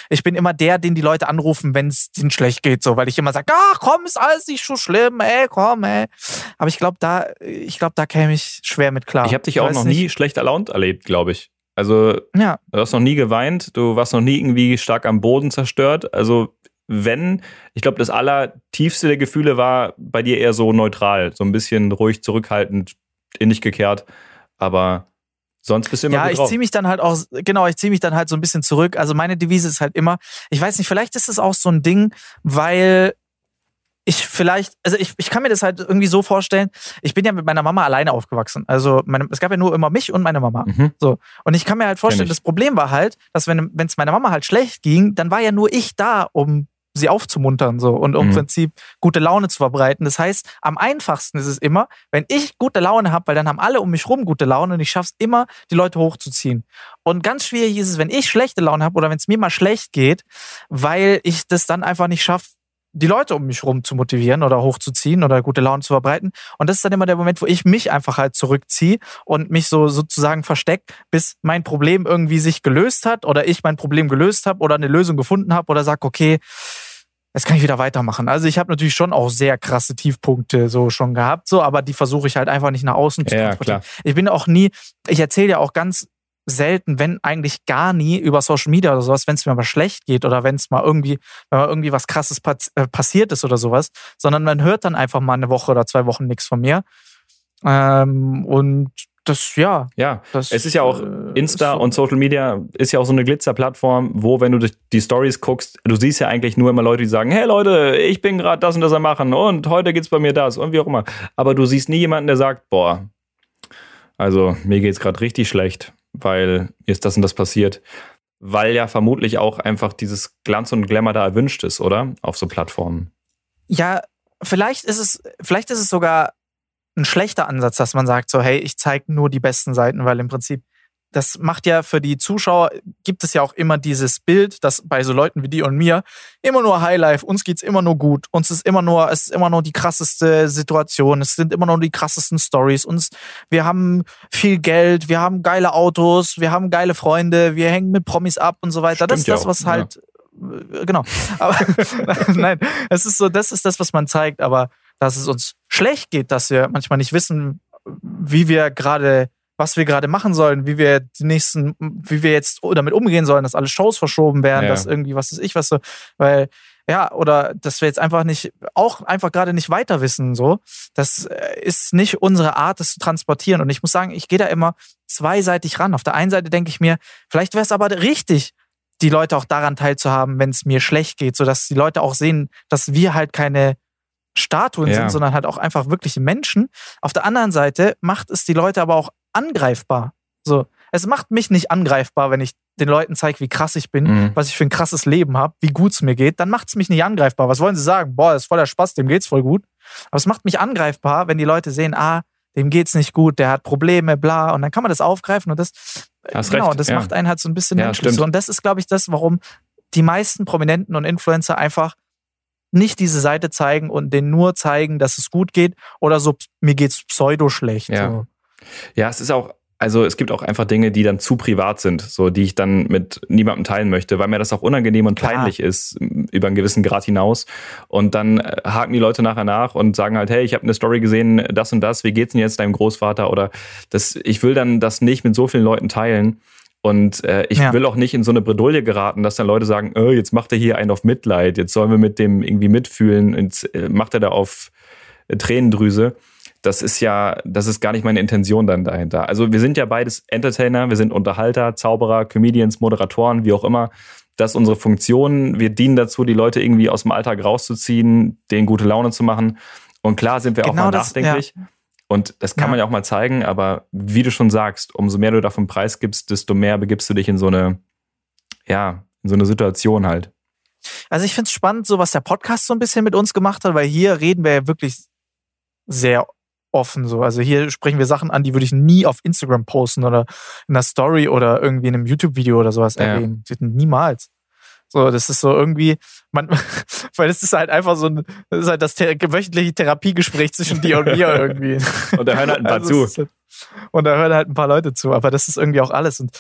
Ich bin immer der, den die Leute anrufen, wenn es ihnen schlecht geht, so, weil ich immer sage, ach komm, ist alles nicht so schlimm, ey, komm, ey. Aber ich glaube, da, ich glaube, da käme ich schwer mit klar. Ich habe dich auch noch nicht. nie schlecht erlaunt erlebt, glaube ich. Also, ja. du hast noch nie geweint, du warst noch nie irgendwie stark am Boden zerstört. Also, wenn, ich glaube, das allertiefste der Gefühle war bei dir eher so neutral, so ein bisschen ruhig, zurückhaltend, in dich gekehrt, aber sonst bist du immer Ja, ich ziehe mich dann halt auch, genau, ich ziehe mich dann halt so ein bisschen zurück. Also meine Devise ist halt immer, ich weiß nicht, vielleicht ist es auch so ein Ding, weil ich vielleicht, also ich, ich kann mir das halt irgendwie so vorstellen, ich bin ja mit meiner Mama alleine aufgewachsen. Also meine, es gab ja nur immer mich und meine Mama. Mhm. So. Und ich kann mir halt vorstellen, das Problem war halt, dass wenn es meiner Mama halt schlecht ging, dann war ja nur ich da, um sie aufzumuntern so und im mhm. Prinzip gute Laune zu verbreiten. Das heißt, am einfachsten ist es immer, wenn ich gute Laune habe, weil dann haben alle um mich rum gute Laune und ich schaffe es immer, die Leute hochzuziehen. Und ganz schwierig ist es, wenn ich schlechte Laune habe oder wenn es mir mal schlecht geht, weil ich das dann einfach nicht schaffe, die Leute um mich rum zu motivieren oder hochzuziehen oder gute Laune zu verbreiten. Und das ist dann immer der Moment, wo ich mich einfach halt zurückziehe und mich so sozusagen versteckt, bis mein Problem irgendwie sich gelöst hat oder ich mein Problem gelöst habe oder eine Lösung gefunden habe oder sag, okay, jetzt kann ich wieder weitermachen. Also ich habe natürlich schon auch sehr krasse Tiefpunkte so schon gehabt, so, aber die versuche ich halt einfach nicht nach außen zu ja, klar. Ich bin auch nie, ich erzähle ja auch ganz selten, wenn eigentlich gar nie über Social Media oder sowas, wenn es mir mal schlecht geht oder wenn es mal irgendwie, wenn mal irgendwie was krasses äh, passiert ist oder sowas, sondern man hört dann einfach mal eine Woche oder zwei Wochen nichts von mir. Ähm, und das, ja. Ja, das, es ist ja auch äh, Insta so und Social Media ist ja auch so eine Glitzerplattform, wo, wenn du die Stories guckst, du siehst ja eigentlich nur immer Leute, die sagen, hey Leute, ich bin gerade das und das am machen und heute geht's bei mir das und wie auch immer. Aber du siehst nie jemanden, der sagt, boah, also mir geht's gerade richtig schlecht weil mir ist das und das passiert. Weil ja vermutlich auch einfach dieses Glanz und Glamour da erwünscht ist, oder? Auf so Plattformen. Ja, vielleicht ist es, vielleicht ist es sogar ein schlechter Ansatz, dass man sagt, so, hey, ich zeige nur die besten Seiten, weil im Prinzip das macht ja für die Zuschauer, gibt es ja auch immer dieses Bild, dass bei so Leuten wie dir und mir immer nur Highlife, uns geht's immer nur gut, uns ist immer nur, es ist immer nur die krasseste Situation, es sind immer nur die krassesten Stories, uns, wir haben viel Geld, wir haben geile Autos, wir haben geile Freunde, wir hängen mit Promis ab und so weiter. Stimmt das ist das, was halt, ja. Äh, genau. Aber *laughs* nein, es ist so, das ist das, was man zeigt, aber dass es uns schlecht geht, dass wir manchmal nicht wissen, wie wir gerade was wir gerade machen sollen, wie wir die nächsten, wie wir jetzt damit umgehen sollen, dass alle Shows verschoben werden, ja. dass irgendwie, was ist ich, was so, weil, ja, oder dass wir jetzt einfach nicht, auch einfach gerade nicht weiter wissen, so. Das äh, ist nicht unsere Art, das zu transportieren. Und ich muss sagen, ich gehe da immer zweiseitig ran. Auf der einen Seite denke ich mir, vielleicht wäre es aber richtig, die Leute auch daran teilzuhaben, wenn es mir schlecht geht, sodass die Leute auch sehen, dass wir halt keine Statuen ja. sind, sondern halt auch einfach wirkliche Menschen. Auf der anderen Seite macht es die Leute aber auch angreifbar. So, es macht mich nicht angreifbar, wenn ich den Leuten zeige, wie krass ich bin, mhm. was ich für ein krasses Leben habe, wie gut es mir geht, dann macht es mich nicht angreifbar. Was wollen sie sagen? Boah, das ist voller Spaß, dem geht's voll gut. Aber es macht mich angreifbar, wenn die Leute sehen, ah, dem geht's nicht gut, der hat Probleme, bla. Und dann kann man das aufgreifen und das, Hast genau, recht. das ja. macht einen halt so ein bisschen ja, menschlich. Und das ist, glaube ich, das, warum die meisten Prominenten und Influencer einfach nicht diese Seite zeigen und denen nur zeigen, dass es gut geht oder so, mir geht's pseudo schlecht. Ja. So. Ja, es ist auch, also es gibt auch einfach Dinge, die dann zu privat sind, so die ich dann mit niemandem teilen möchte, weil mir das auch unangenehm und Klar. peinlich ist über einen gewissen Grad hinaus. Und dann äh, haken die Leute nachher nach und sagen halt, hey, ich habe eine Story gesehen, das und das, wie geht's denn jetzt deinem Großvater? Oder das, ich will dann das nicht mit so vielen Leuten teilen. Und äh, ich ja. will auch nicht in so eine Bredouille geraten, dass dann Leute sagen, oh, jetzt macht er hier einen auf Mitleid, jetzt sollen wir mit dem irgendwie mitfühlen, jetzt äh, macht er da auf Tränendrüse. Das ist ja, das ist gar nicht meine Intention dann dahinter. Also wir sind ja beides Entertainer, wir sind Unterhalter, Zauberer, Comedians, Moderatoren, wie auch immer. Das ist unsere Funktion. Wir dienen dazu, die Leute irgendwie aus dem Alltag rauszuziehen, denen gute Laune zu machen. Und klar sind wir genau auch mal das, nachdenklich. Ja. Und das kann ja. man ja auch mal zeigen, aber wie du schon sagst, umso mehr du davon preisgibst, desto mehr begibst du dich in so eine, ja, in so eine Situation halt. Also ich finde es spannend, so was der Podcast so ein bisschen mit uns gemacht hat, weil hier reden wir ja wirklich sehr offen so. Also hier sprechen wir Sachen an, die würde ich nie auf Instagram posten oder in einer Story oder irgendwie in einem YouTube-Video oder sowas ja. erwähnen. Niemals. So, das ist so irgendwie, man, *laughs* weil es ist halt einfach so ein, das ist halt das wöchentliche Therapiegespräch zwischen dir und mir *laughs* irgendwie. Und da hören halt ein paar also zu. Halt, und da hören halt ein paar Leute zu, aber das ist irgendwie auch alles. Und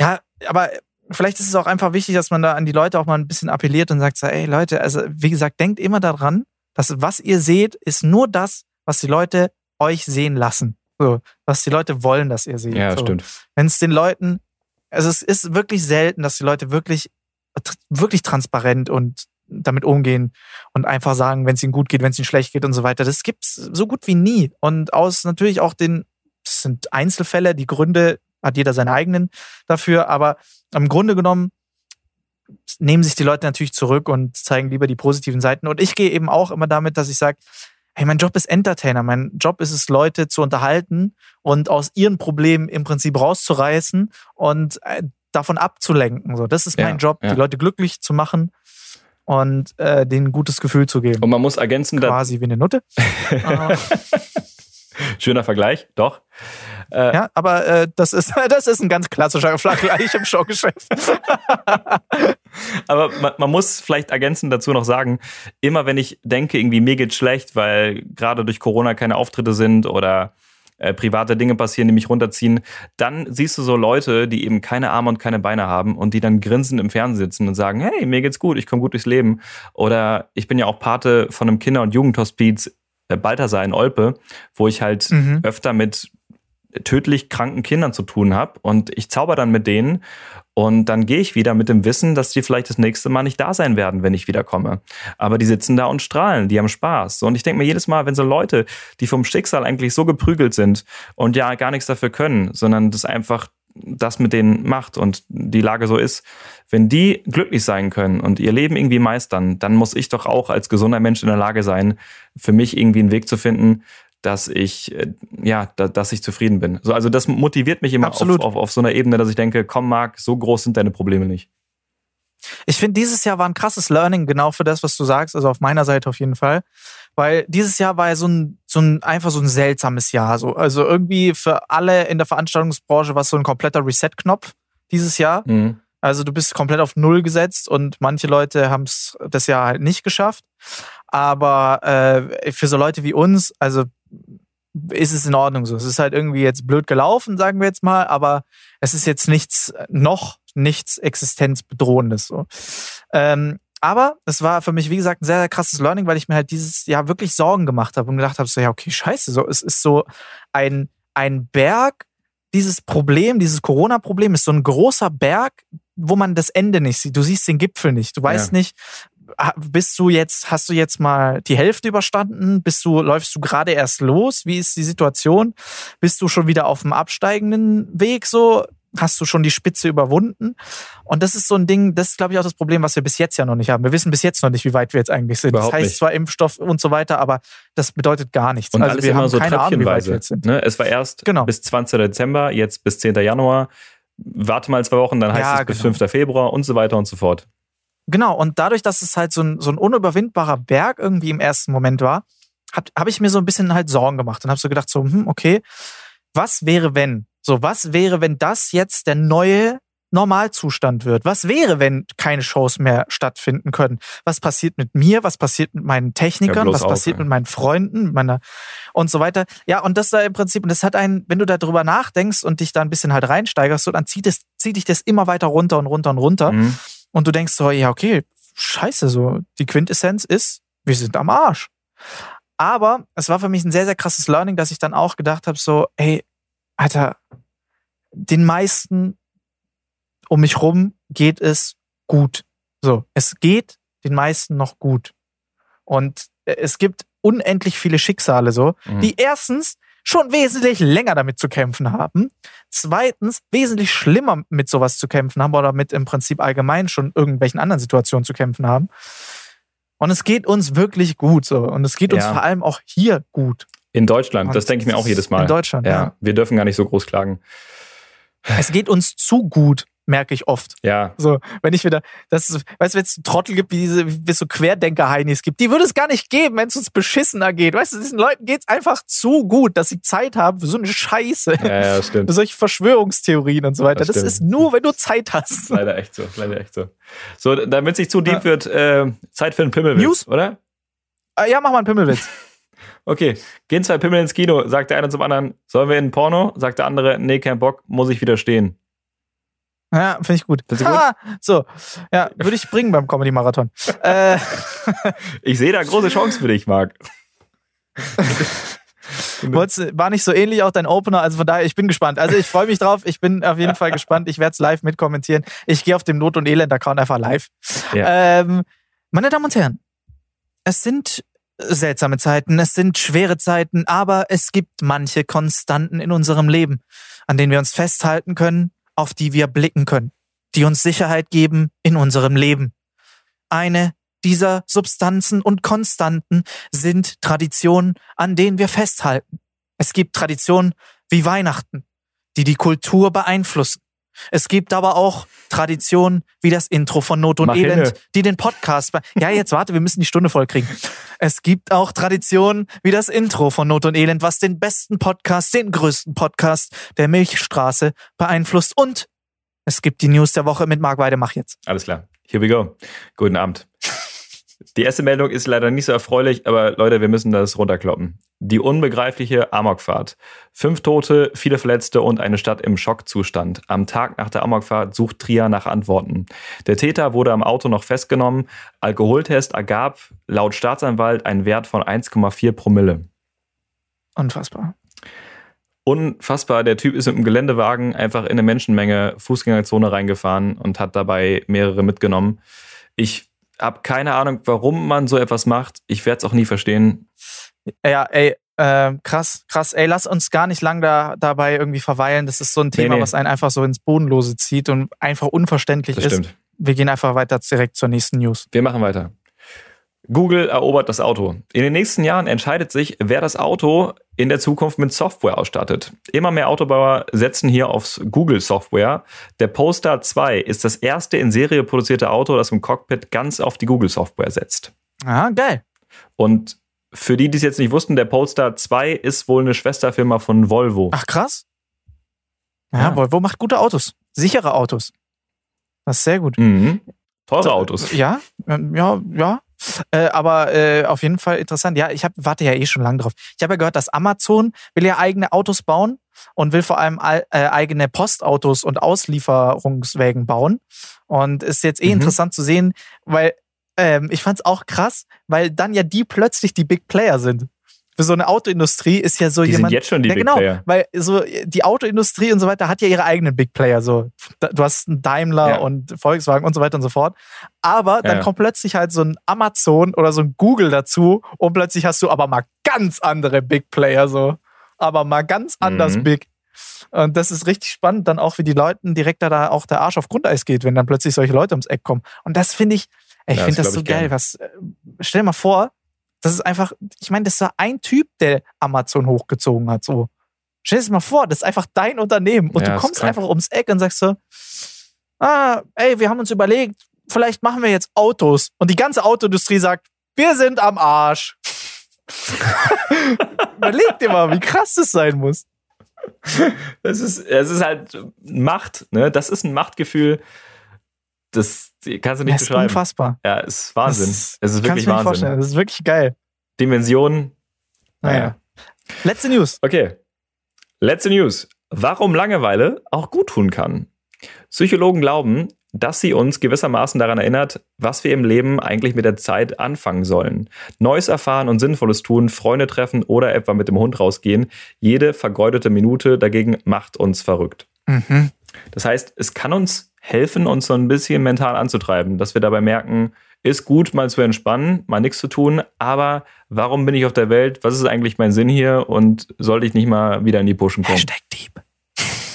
ja, aber vielleicht ist es auch einfach wichtig, dass man da an die Leute auch mal ein bisschen appelliert und sagt so, ey Leute, also wie gesagt, denkt immer daran, dass was ihr seht, ist nur das, was die Leute euch sehen lassen. So, was die Leute wollen, dass ihr seht. Ja, so. stimmt. Wenn es den Leuten, also es ist wirklich selten, dass die Leute wirklich wirklich transparent und damit umgehen und einfach sagen, wenn es ihnen gut geht, wenn es ihnen schlecht geht und so weiter. Das gibt's so gut wie nie. Und aus natürlich auch den, das sind Einzelfälle, die Gründe hat jeder seine eigenen dafür, aber im Grunde genommen nehmen sich die Leute natürlich zurück und zeigen lieber die positiven Seiten. Und ich gehe eben auch immer damit, dass ich sage, hey, mein Job ist Entertainer, mein Job ist es, Leute zu unterhalten und aus ihren Problemen im Prinzip rauszureißen und äh, davon abzulenken. So, das ist mein ja, Job, ja. die Leute glücklich zu machen und äh, denen ein gutes Gefühl zu geben. Und man muss ergänzen, quasi wie eine Nutte. *laughs* *laughs* Schöner Vergleich, doch. Äh, ja, aber äh, das, ist, *laughs* das ist ein ganz klassischer Vergleich im Showgeschäft. *laughs* aber man, man, muss vielleicht ergänzend dazu noch sagen, immer wenn ich denke, irgendwie mir geht's schlecht, weil gerade durch Corona keine Auftritte sind oder äh, private Dinge passieren, die mich runterziehen, dann siehst du so Leute, die eben keine Arme und keine Beine haben und die dann grinsend im Fernsehen sitzen und sagen, hey, mir geht's gut, ich komme gut durchs Leben. Oder ich bin ja auch Pate von einem Kinder- und Jugendhospiz Balthasar in Olpe, wo ich halt mhm. öfter mit tödlich kranken Kindern zu tun habe und ich zauber dann mit denen und dann gehe ich wieder mit dem Wissen, dass die vielleicht das nächste Mal nicht da sein werden, wenn ich wiederkomme. Aber die sitzen da und strahlen, die haben Spaß. Und ich denke mir jedes Mal, wenn so Leute, die vom Schicksal eigentlich so geprügelt sind und ja gar nichts dafür können, sondern das einfach das mit denen macht und die Lage so ist, wenn die glücklich sein können und ihr Leben irgendwie meistern, dann muss ich doch auch als gesunder Mensch in der Lage sein, für mich irgendwie einen Weg zu finden, dass ich, äh, ja, da, dass ich zufrieden bin. So, also das motiviert mich immer auf, auf, auf so einer Ebene, dass ich denke, komm, Marc, so groß sind deine Probleme nicht. Ich finde, dieses Jahr war ein krasses Learning genau für das, was du sagst, also auf meiner Seite auf jeden Fall. Weil dieses Jahr war ja so ein, so ein einfach so ein seltsames Jahr. So. Also irgendwie für alle in der Veranstaltungsbranche war es so ein kompletter Reset-Knopf dieses Jahr. Mhm. Also du bist komplett auf Null gesetzt und manche Leute haben es das Jahr halt nicht geschafft. Aber äh, für so Leute wie uns, also ist es in Ordnung so. Es ist halt irgendwie jetzt blöd gelaufen, sagen wir jetzt mal, aber es ist jetzt nichts, noch nichts existenzbedrohendes. So. Ähm, aber es war für mich, wie gesagt, ein sehr, sehr krasses Learning, weil ich mir halt dieses Jahr wirklich Sorgen gemacht habe und gedacht habe, so, ja, okay, scheiße, so, es ist so ein, ein Berg dieses Problem, dieses Corona-Problem ist so ein großer Berg, wo man das Ende nicht sieht. Du siehst den Gipfel nicht. Du weißt ja. nicht, bist du jetzt, hast du jetzt mal die Hälfte überstanden? Bist du, läufst du gerade erst los? Wie ist die Situation? Bist du schon wieder auf dem absteigenden Weg so? Hast du schon die Spitze überwunden? Und das ist so ein Ding, das ist, glaube ich, auch das Problem, was wir bis jetzt ja noch nicht haben. Wir wissen bis jetzt noch nicht, wie weit wir jetzt eigentlich sind. Überhaupt das heißt nicht. zwar Impfstoff und so weiter, aber das bedeutet gar nichts. Und also wir haben so keine Ahnung, wie weit wir jetzt sind. Ne? Es war erst genau. bis 20. Dezember, jetzt bis 10. Januar. Warte mal zwei Wochen, dann heißt ja, es bis genau. 5. Februar und so weiter und so fort. Genau, und dadurch, dass es halt so ein, so ein unüberwindbarer Berg irgendwie im ersten Moment war, habe ich mir so ein bisschen halt Sorgen gemacht und habe so gedacht, so, hm, okay, was wäre, wenn? So, was wäre, wenn das jetzt der neue Normalzustand wird? Was wäre, wenn keine Shows mehr stattfinden können? Was passiert mit mir? Was passiert mit meinen Technikern? Ja, was passiert auf, mit meinen Freunden? Meiner und so weiter. Ja, und das da im Prinzip, und das hat einen, wenn du darüber nachdenkst und dich da ein bisschen halt reinsteigerst, so, dann zieht, es, zieht dich das immer weiter runter und runter und runter. Mhm. Und du denkst so, ja, okay, scheiße, so. Die Quintessenz ist, wir sind am Arsch. Aber es war für mich ein sehr, sehr krasses Learning, dass ich dann auch gedacht habe, so, ey, Alter, den meisten um mich rum geht es gut. So, es geht den meisten noch gut. Und es gibt unendlich viele Schicksale so, mhm. die erstens schon wesentlich länger damit zu kämpfen haben. Zweitens, wesentlich schlimmer mit sowas zu kämpfen haben oder mit im Prinzip allgemein schon irgendwelchen anderen Situationen zu kämpfen haben. Und es geht uns wirklich gut so. Und es geht uns vor allem auch hier gut. In Deutschland, Und das denke ich mir auch jedes Mal. In Deutschland, ja. ja. Wir dürfen gar nicht so groß klagen. Es geht uns zu gut merke ich oft. Ja. So, wenn ich wieder, das ist, weißt du, wenn es Trottel gibt, wie diese, wie es so Querdenker-Heinis gibt, die würde es gar nicht geben, wenn es uns beschissener geht. Weißt du, diesen Leuten geht es einfach zu gut, dass sie Zeit haben für so eine Scheiße. Ja, ja, das stimmt. *laughs* Für solche Verschwörungstheorien und so weiter. Das, das ist nur, wenn du Zeit hast. *laughs* Leider echt so, leider echt so. So, damit sich zu deep ja. wird, äh, Zeit für einen Pimmelwitz, News? oder? Äh, ja, mach mal einen Pimmelwitz. *laughs* Okay, gehen zwei Pimmel ins Kino, sagt der eine zum anderen, sollen wir in Porno? Sagt der andere, nee, kein Bock, muss ich widerstehen. Ja, finde ich gut. Gut? *laughs* So, ja, würde ich bringen beim Comedy-Marathon. *laughs* äh. Ich sehe da große Chance für dich, Marc. *laughs* War nicht so ähnlich auch dein Opener, also von daher, ich bin gespannt. Also ich freue mich drauf, ich bin auf jeden Fall gespannt. Ich werde es live mitkommentieren. Ich gehe auf dem Not- und Elend-Account einfach live. Ja. Ähm, meine Damen und Herren, es sind seltsame Zeiten, es sind schwere Zeiten, aber es gibt manche Konstanten in unserem Leben, an denen wir uns festhalten können auf die wir blicken können, die uns Sicherheit geben in unserem Leben. Eine dieser Substanzen und Konstanten sind Traditionen, an denen wir festhalten. Es gibt Traditionen wie Weihnachten, die die Kultur beeinflussen. Es gibt aber auch Traditionen wie das Intro von Not und Mach Elend, hinne. die den Podcast. Ja, jetzt warte, wir müssen die Stunde voll kriegen. Es gibt auch Traditionen wie das Intro von Not und Elend, was den besten Podcast, den größten Podcast der Milchstraße beeinflusst. Und es gibt die News der Woche mit Marc Weidemach jetzt. Alles klar. Here we go. Guten Abend. Die erste Meldung ist leider nicht so erfreulich, aber Leute, wir müssen das runterkloppen. Die unbegreifliche Amokfahrt. Fünf Tote, viele Verletzte und eine Stadt im Schockzustand. Am Tag nach der Amokfahrt sucht Trier nach Antworten. Der Täter wurde am Auto noch festgenommen. Alkoholtest ergab laut Staatsanwalt einen Wert von 1,4 Promille. Unfassbar. Unfassbar. Der Typ ist mit einem Geländewagen einfach in eine Menschenmenge Fußgängerzone reingefahren und hat dabei mehrere mitgenommen. Ich habe keine Ahnung, warum man so etwas macht. Ich werde es auch nie verstehen. Ja, ey, äh, krass, krass. Ey, lass uns gar nicht lang da, dabei irgendwie verweilen. Das ist so ein Thema, nee, nee. was einen einfach so ins Bodenlose zieht und einfach unverständlich das ist. Stimmt. Wir gehen einfach weiter direkt zur nächsten News. Wir machen weiter. Google erobert das Auto. In den nächsten Jahren entscheidet sich, wer das Auto in der Zukunft mit Software ausstattet. Immer mehr Autobauer setzen hier aufs Google Software. Der Polestar 2 ist das erste in Serie produzierte Auto, das im Cockpit ganz auf die Google Software setzt. Ah, geil. Und für die, die es jetzt nicht wussten, der Polestar 2 ist wohl eine Schwesterfirma von Volvo. Ach krass. Ja, ja. Volvo macht gute Autos, sichere Autos. Das ist sehr gut. Mhm. Teure Autos. Ja, ja, ja. Äh, aber äh, auf jeden Fall interessant. Ja, ich hab, warte ja eh schon lange drauf. Ich habe ja gehört, dass Amazon will ja eigene Autos bauen und will vor allem all, äh, eigene Postautos und Auslieferungswägen bauen. Und ist jetzt eh mhm. interessant zu sehen, weil ähm, ich fand's auch krass, weil dann ja die plötzlich die Big Player sind. Für so eine Autoindustrie ist ja so die jemand. Sind jetzt schon die ja, Big genau, Player. Weil so die Autoindustrie und so weiter hat ja ihre eigenen Big Player. So, du hast einen Daimler Ja. und Volkswagen und so weiter und so fort. Aber dann Ja. kommt plötzlich halt so ein Amazon oder so ein Google dazu und plötzlich hast du aber mal ganz andere Big Player so. Aber mal ganz anders Mhm. big. Und das ist richtig spannend, dann auch, wie die Leuten direkt da, da auch der Arsch auf Grundeis geht, wenn dann plötzlich solche Leute ums Eck kommen. Und das finde ich, ey, ich finde das das so geil. Was, äh, stell dir mal vor, das ist einfach, ich meine, das war ein Typ, der Amazon hochgezogen hat. So. Stell dir das mal vor, das ist einfach dein Unternehmen. Und Ja, du kommst einfach ums Eck und sagst so, ah, ey, wir haben uns überlegt, vielleicht machen wir jetzt Autos. Und die ganze Autoindustrie sagt, wir sind am Arsch. *laughs* Überleg dir mal, wie krass das sein muss. Es ist, es ist halt Macht, ne? Das ist ein Machtgefühl, das kannst du nicht Das ist beschreiben. unfassbar. Ja, es ist Wahnsinn. Das es ist wirklich Wahnsinn. vorstellen. Das ist wirklich geil. Dimensionen. Naja. Letzte News. Okay. Letzte News. Warum Langeweile auch gut tun kann. Psychologen glauben, dass sie uns gewissermaßen daran erinnert, was wir im Leben eigentlich mit der Zeit anfangen sollen. Neues erfahren und Sinnvolles tun, Freunde treffen oder etwa mit dem Hund rausgehen. Jede vergeudete Minute dagegen macht uns verrückt. Mhm. Das heißt, es kann uns helfen, uns so ein bisschen mental anzutreiben, dass wir dabei merken, ist gut, mal zu entspannen, mal nichts zu tun, aber warum bin ich auf der Welt? Was ist eigentlich mein Sinn hier? Und sollte ich nicht mal wieder in die Pushen kommen? Hashtag Dieb.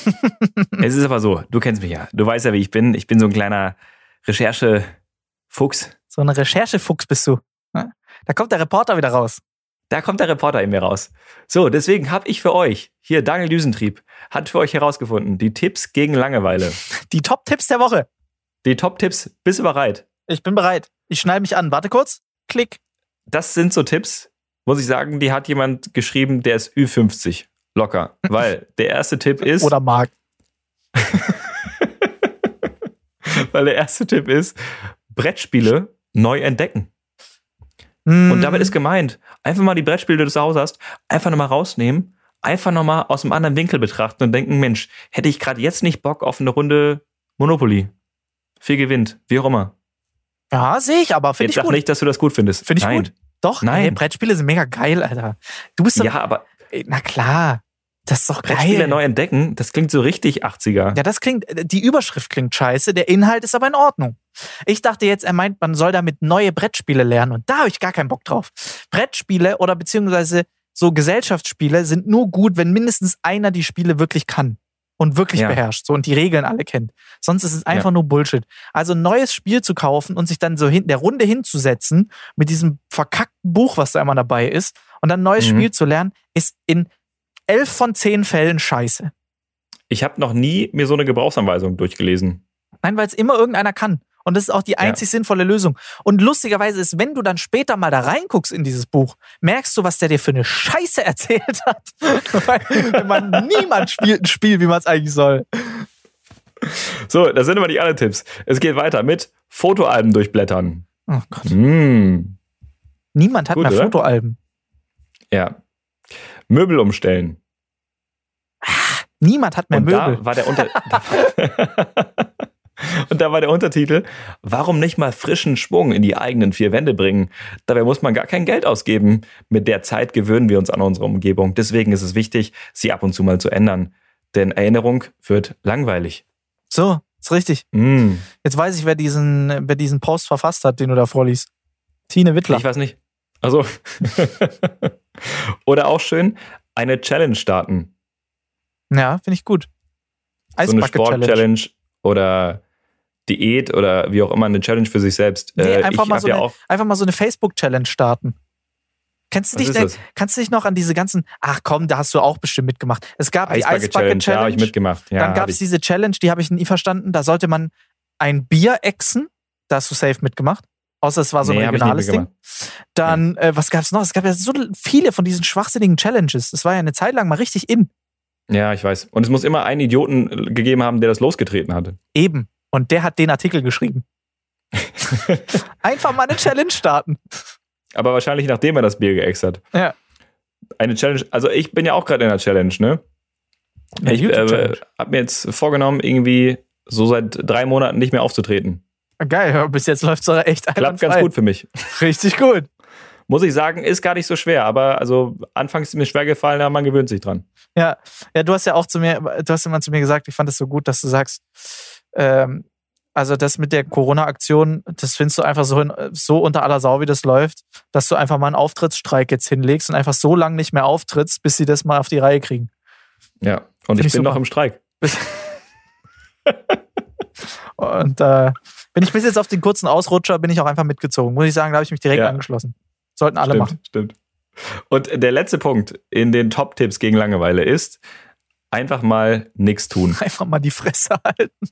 *laughs* es ist aber so, du kennst mich ja. Du weißt ja, wie ich bin. Ich bin so ein kleiner Recherche-Fuchs. So eine Recherchefuchs bist du. Ja? Da kommt der Reporter wieder raus. Da kommt der Reporter in mir raus. So, deswegen habe ich für euch, hier Daniel Düsentrieb, hat für euch herausgefunden, die Tipps gegen Langeweile. *laughs* Die Top-Tipps der Woche. Die Top-Tipps, bist du bereit? Ich bin bereit. Ich schneide mich an. Warte kurz. Klick. das sind so Tipps, muss ich sagen, die hat jemand geschrieben, der ist Ü50. Locker. *laughs* Weil der erste Tipp ist, Oder Marc. *laughs* weil der erste Tipp ist, Brettspiele neu entdecken. Mm. Und damit ist gemeint, einfach mal die Brettspiele, die du zu Hause hast, einfach nochmal rausnehmen, einfach nochmal aus einem anderen Winkel betrachten und denken, Mensch, hätte ich gerade jetzt nicht Bock auf eine Runde Monopoly? Viel gewinnt, wie auch immer. Ja, sehe ich, aber finde ich sag gut. nicht, dass du das gut findest. Finde ich Nein. gut. Doch, Nein. Ey, Brettspiele sind mega geil, Alter. Du bist doch. Ja, aber Na klar. Das ist doch Brettspiele geil. neu entdecken, das klingt so richtig 80er. Ja, das klingt, die Überschrift klingt scheiße, der Inhalt ist aber in Ordnung. Ich dachte jetzt, er meint, man soll damit neue Brettspiele lernen und da habe ich gar keinen Bock drauf. Brettspiele oder beziehungsweise so Gesellschaftsspiele sind nur gut, wenn mindestens einer die Spiele wirklich kann und wirklich Ja. beherrscht so und die Regeln alle kennt. Sonst ist es einfach nur Bullshit. Also ein neues Spiel zu kaufen und sich dann so hin der Runde hinzusetzen mit diesem verkackten Buch, was da immer dabei ist und dann ein neues Mhm. Spiel zu lernen, ist in elf von zehn Fällen scheiße. Ich habe noch nie mir so eine Gebrauchsanweisung durchgelesen. Nein, weil es immer irgendeiner kann. Und das ist auch die einzig sinnvolle Lösung. Und lustigerweise ist, wenn du dann später mal da reinguckst in dieses Buch, merkst du, was der dir für eine Scheiße *laughs* erzählt hat. *laughs* weil man niemand spielt ein Spiel, wie man es eigentlich soll. So, das sind immer die alle Tipps. Es geht weiter mit Fotoalben durchblättern. Oh Gott. Mm, Niemand hat Gut, mehr oder? Fotoalben. ja. Möbel umstellen. Niemand hat mehr Und Möbel. da war der Unter *laughs* Und da war der Untertitel, warum nicht mal frischen Schwung in die eigenen vier Wände bringen? Dabei muss man gar kein Geld ausgeben. Mit der Zeit gewöhnen wir uns an unsere Umgebung. Deswegen ist es wichtig, sie ab und zu mal zu ändern. Denn Erinnerung wird langweilig. So, ist richtig. Mm, Jetzt weiß ich, wer diesen, wer diesen Post verfasst hat, den du da vorliest. Tine Wittler. ich weiß nicht. Also. *laughs* Oder auch schön, eine Challenge starten. Ja, finde ich gut. so eine. Sport-Challenge oder Diät oder wie auch immer eine Challenge für sich selbst. Nee, Äh, einfach, ich mal so ja eine, einfach mal so eine Facebook-Challenge starten. Kennst du, dich denn, kannst du dich noch an diese ganzen, ach komm, da hast du auch bestimmt mitgemacht. Es gab die Eisbucket-Challenge, ja, habe ich Eisbucket-Challenge. mitgemacht. Ja, dann gab es ich. diese Challenge, die habe ich nie verstanden. Da sollte man ein Bier exen. Da hast du safe mitgemacht. Außer es war so Nee, ein ich nie regionales Ding. Dann, äh, was gab es noch? Es gab ja so viele von diesen schwachsinnigen Challenges. Das war ja eine Zeit lang mal richtig in. Ja, ich weiß. Und es muss immer einen Idioten gegeben haben, der das losgetreten hatte. Eben. Und der hat den Artikel geschrieben. *laughs* Einfach mal eine Challenge starten. Aber wahrscheinlich nachdem er das Bier geäxt hat. Ja. Eine Challenge, also ich bin ja auch gerade in einer Challenge, ne? Eine ich äh, habe mir jetzt vorgenommen, irgendwie so seit drei Monaten nicht mehr aufzutreten. Geil, bis jetzt läuft es echt Klappt ganz gut für mich. Richtig gut. Muss ich sagen, ist gar nicht so schwer, aber also anfangs ist mir schwer gefallen, aber man gewöhnt sich dran. Ja, ja, du hast ja auch zu mir, du hast immer zu mir gesagt, ich fand es so gut, dass du sagst, ähm, also das mit der Corona-Aktion, das findest du einfach so, so unter aller Sau, wie das läuft, dass du einfach mal einen Auftrittsstreik jetzt hinlegst und einfach so lange nicht mehr auftrittst, bis sie das mal auf die Reihe kriegen. Ja, und Find ich, ich bin super. noch im Streik. *laughs* und äh, bin ich bis jetzt auf den kurzen Ausrutscher, bin ich auch einfach mitgezogen. Muss ich sagen, da habe ich mich direkt ja. angeschlossen. Sollten alle stimmt, machen. Stimmt. Und der letzte Punkt in den Top-Tipps gegen Langeweile ist, einfach mal nichts tun. *laughs* Einfach mal die Fresse halten.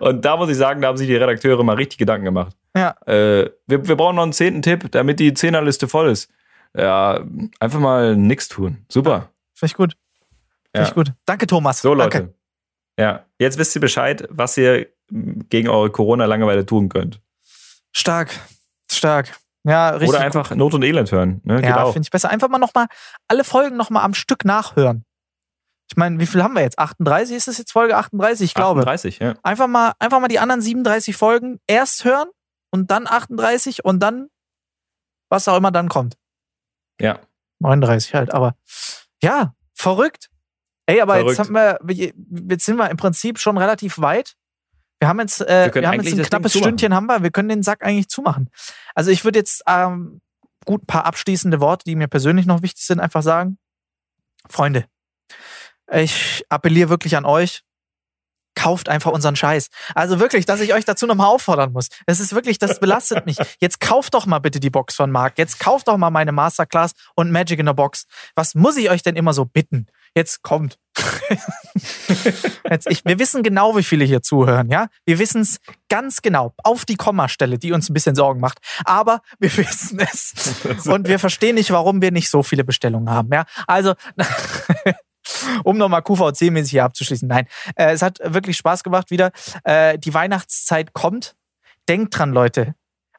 Und da muss ich sagen, da haben sich die Redakteure mal richtig Gedanken gemacht. Ja. Äh, wir, wir brauchen noch einen zehnten Tipp, damit die Zehnerliste voll ist. Ja, einfach mal nichts tun. Super. Ja, Finde ich gut. Finde ja. ich gut. Danke, Thomas. So, Leute. Danke. Ja, jetzt wisst ihr Bescheid, was ihr gegen eure Corona-Langeweile tun könnt. Stark. Stark. Ja, richtig. Oder einfach gut. Not und Elend hören. Ne? Ja, finde ich besser. Einfach mal nochmal alle Folgen nochmal am Stück nachhören. Ich meine, wie viel haben wir jetzt? 38 ist es jetzt Folge 38, ich glaube. 38, ja. Einfach mal, einfach mal die anderen 37 Folgen erst hören und dann 38 und dann was auch immer dann kommt. Ja. 39 halt, aber ja, verrückt. Ey, aber verrückt. jetzt haben wir, jetzt sind wir im Prinzip schon relativ weit. Wir haben jetzt, äh, wir, wir haben jetzt ein knappes Stündchen haben wir. Wir können den Sack eigentlich zumachen. Also ich würde jetzt ähm, gut ein paar abschließende Worte, die mir persönlich noch wichtig sind, einfach sagen. Freunde, ich appelliere wirklich an euch. Kauft einfach unseren Scheiß. Also wirklich, dass ich euch dazu nochmal auffordern muss. Das ist wirklich, das belastet mich. *laughs* Jetzt kauft doch mal bitte die Box von Marc. Jetzt kauft doch mal meine Masterclass und Magic in der Box. Was muss ich euch denn immer so bitten? Jetzt kommt. *laughs* Jetzt, ich, wir wissen genau, wie viele hier zuhören, ja? Wir wissen es ganz genau. Auf die Kommastelle, die uns ein bisschen Sorgen macht. Aber wir *laughs* wissen es. Und wir verstehen nicht, warum wir nicht so viele Bestellungen haben, ja? Also, *laughs* um nochmal QVC-mäßig hier abzuschließen. Nein, äh, es hat wirklich Spaß gemacht wieder. Äh, die Weihnachtszeit kommt. Denkt dran, Leute.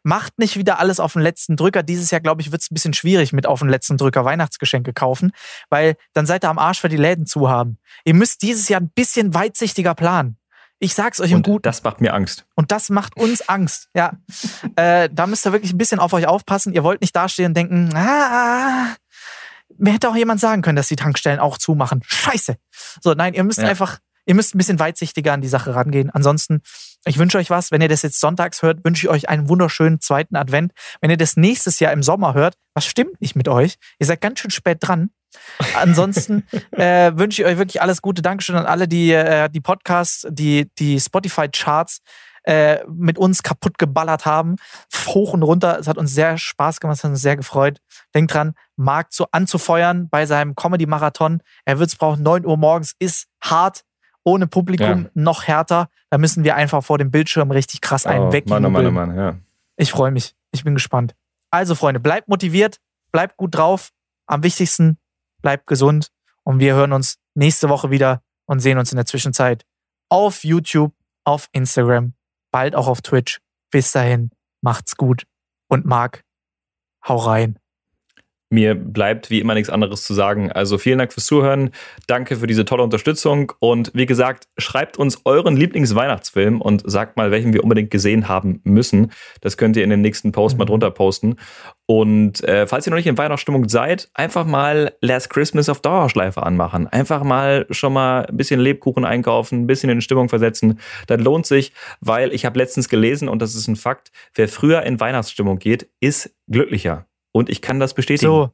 Macht nicht wieder alles auf den letzten Drücker. Dieses Jahr, glaube ich, wird es ein bisschen schwierig mit auf den letzten Drücker Weihnachtsgeschenke kaufen, weil dann seid ihr am Arsch, weil die Läden zu haben. Ihr müsst dieses Jahr ein bisschen weitsichtiger planen. Ich sag's euch im Guten. Das macht mir Angst. Und das macht uns Angst. Ja. *laughs* äh, da müsst ihr wirklich ein bisschen auf euch aufpassen. Ihr wollt nicht dastehen und denken, ah, mir hätte auch jemand sagen können, dass die Tankstellen auch zumachen. Scheiße. So, nein, ihr müsst ja. einfach, ihr müsst ein bisschen weitsichtiger an die Sache rangehen. Ansonsten, ich wünsche euch was. Wenn ihr das jetzt sonntags hört, wünsche ich euch einen wunderschönen zweiten Advent. Wenn ihr das nächstes Jahr im Sommer hört, was stimmt nicht mit euch? Ihr seid ganz schön spät dran. Ansonsten *laughs* äh, wünsche ich euch wirklich alles Gute. Dankeschön an alle, die äh, die Podcasts, die, die Spotify-Charts äh, mit uns kaputt geballert haben. Hoch und runter. Es hat uns sehr Spaß gemacht, es hat uns sehr gefreut. Denkt dran, Marc zu, anzufeuern bei seinem Comedy-Marathon. Er wird es brauchen. 9 Uhr morgens ist hart. Ohne Publikum ja. noch härter. Da müssen wir einfach vor dem Bildschirm richtig krass einen oh, wegjubeln. Mann, oh Mann, oh Mann, ja. Ich freue mich. Ich bin gespannt. Also, Freunde, bleibt motiviert, bleibt gut drauf. Am wichtigsten, bleibt gesund. Und wir hören uns nächste Woche wieder und sehen uns in der Zwischenzeit auf YouTube, auf Instagram bald auch auf Twitch. Bis dahin, macht's gut und Marc, hau rein. Mir bleibt wie immer nichts anderes zu sagen. Also vielen Dank fürs Zuhören. Danke für diese tolle Unterstützung. Und wie gesagt, schreibt uns euren Lieblingsweihnachtsfilm und sagt mal, welchen wir unbedingt gesehen haben müssen. Das könnt ihr in den nächsten Post mal mhm. drunter posten. Und äh, falls ihr noch nicht in Weihnachtsstimmung seid, einfach mal Last Christmas auf Dauerschleife anmachen. Einfach mal schon mal ein bisschen Lebkuchen einkaufen, ein bisschen in Stimmung versetzen. Das lohnt sich, weil ich habe letztens gelesen und das ist ein Fakt, wer früher in Weihnachtsstimmung geht, ist glücklicher. Und ich kann das bestätigen. So.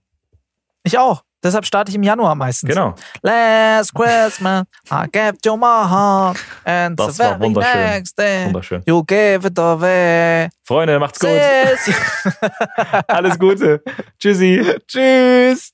Ich auch. Deshalb starte ich im Januar meistens. Genau. Last Christmas, I gave you my heart. And das war wunderschön. wunderschön. You gave it away. Freunde, macht's gut. *laughs* Alles Gute. Tschüssi. *laughs* Tschüss.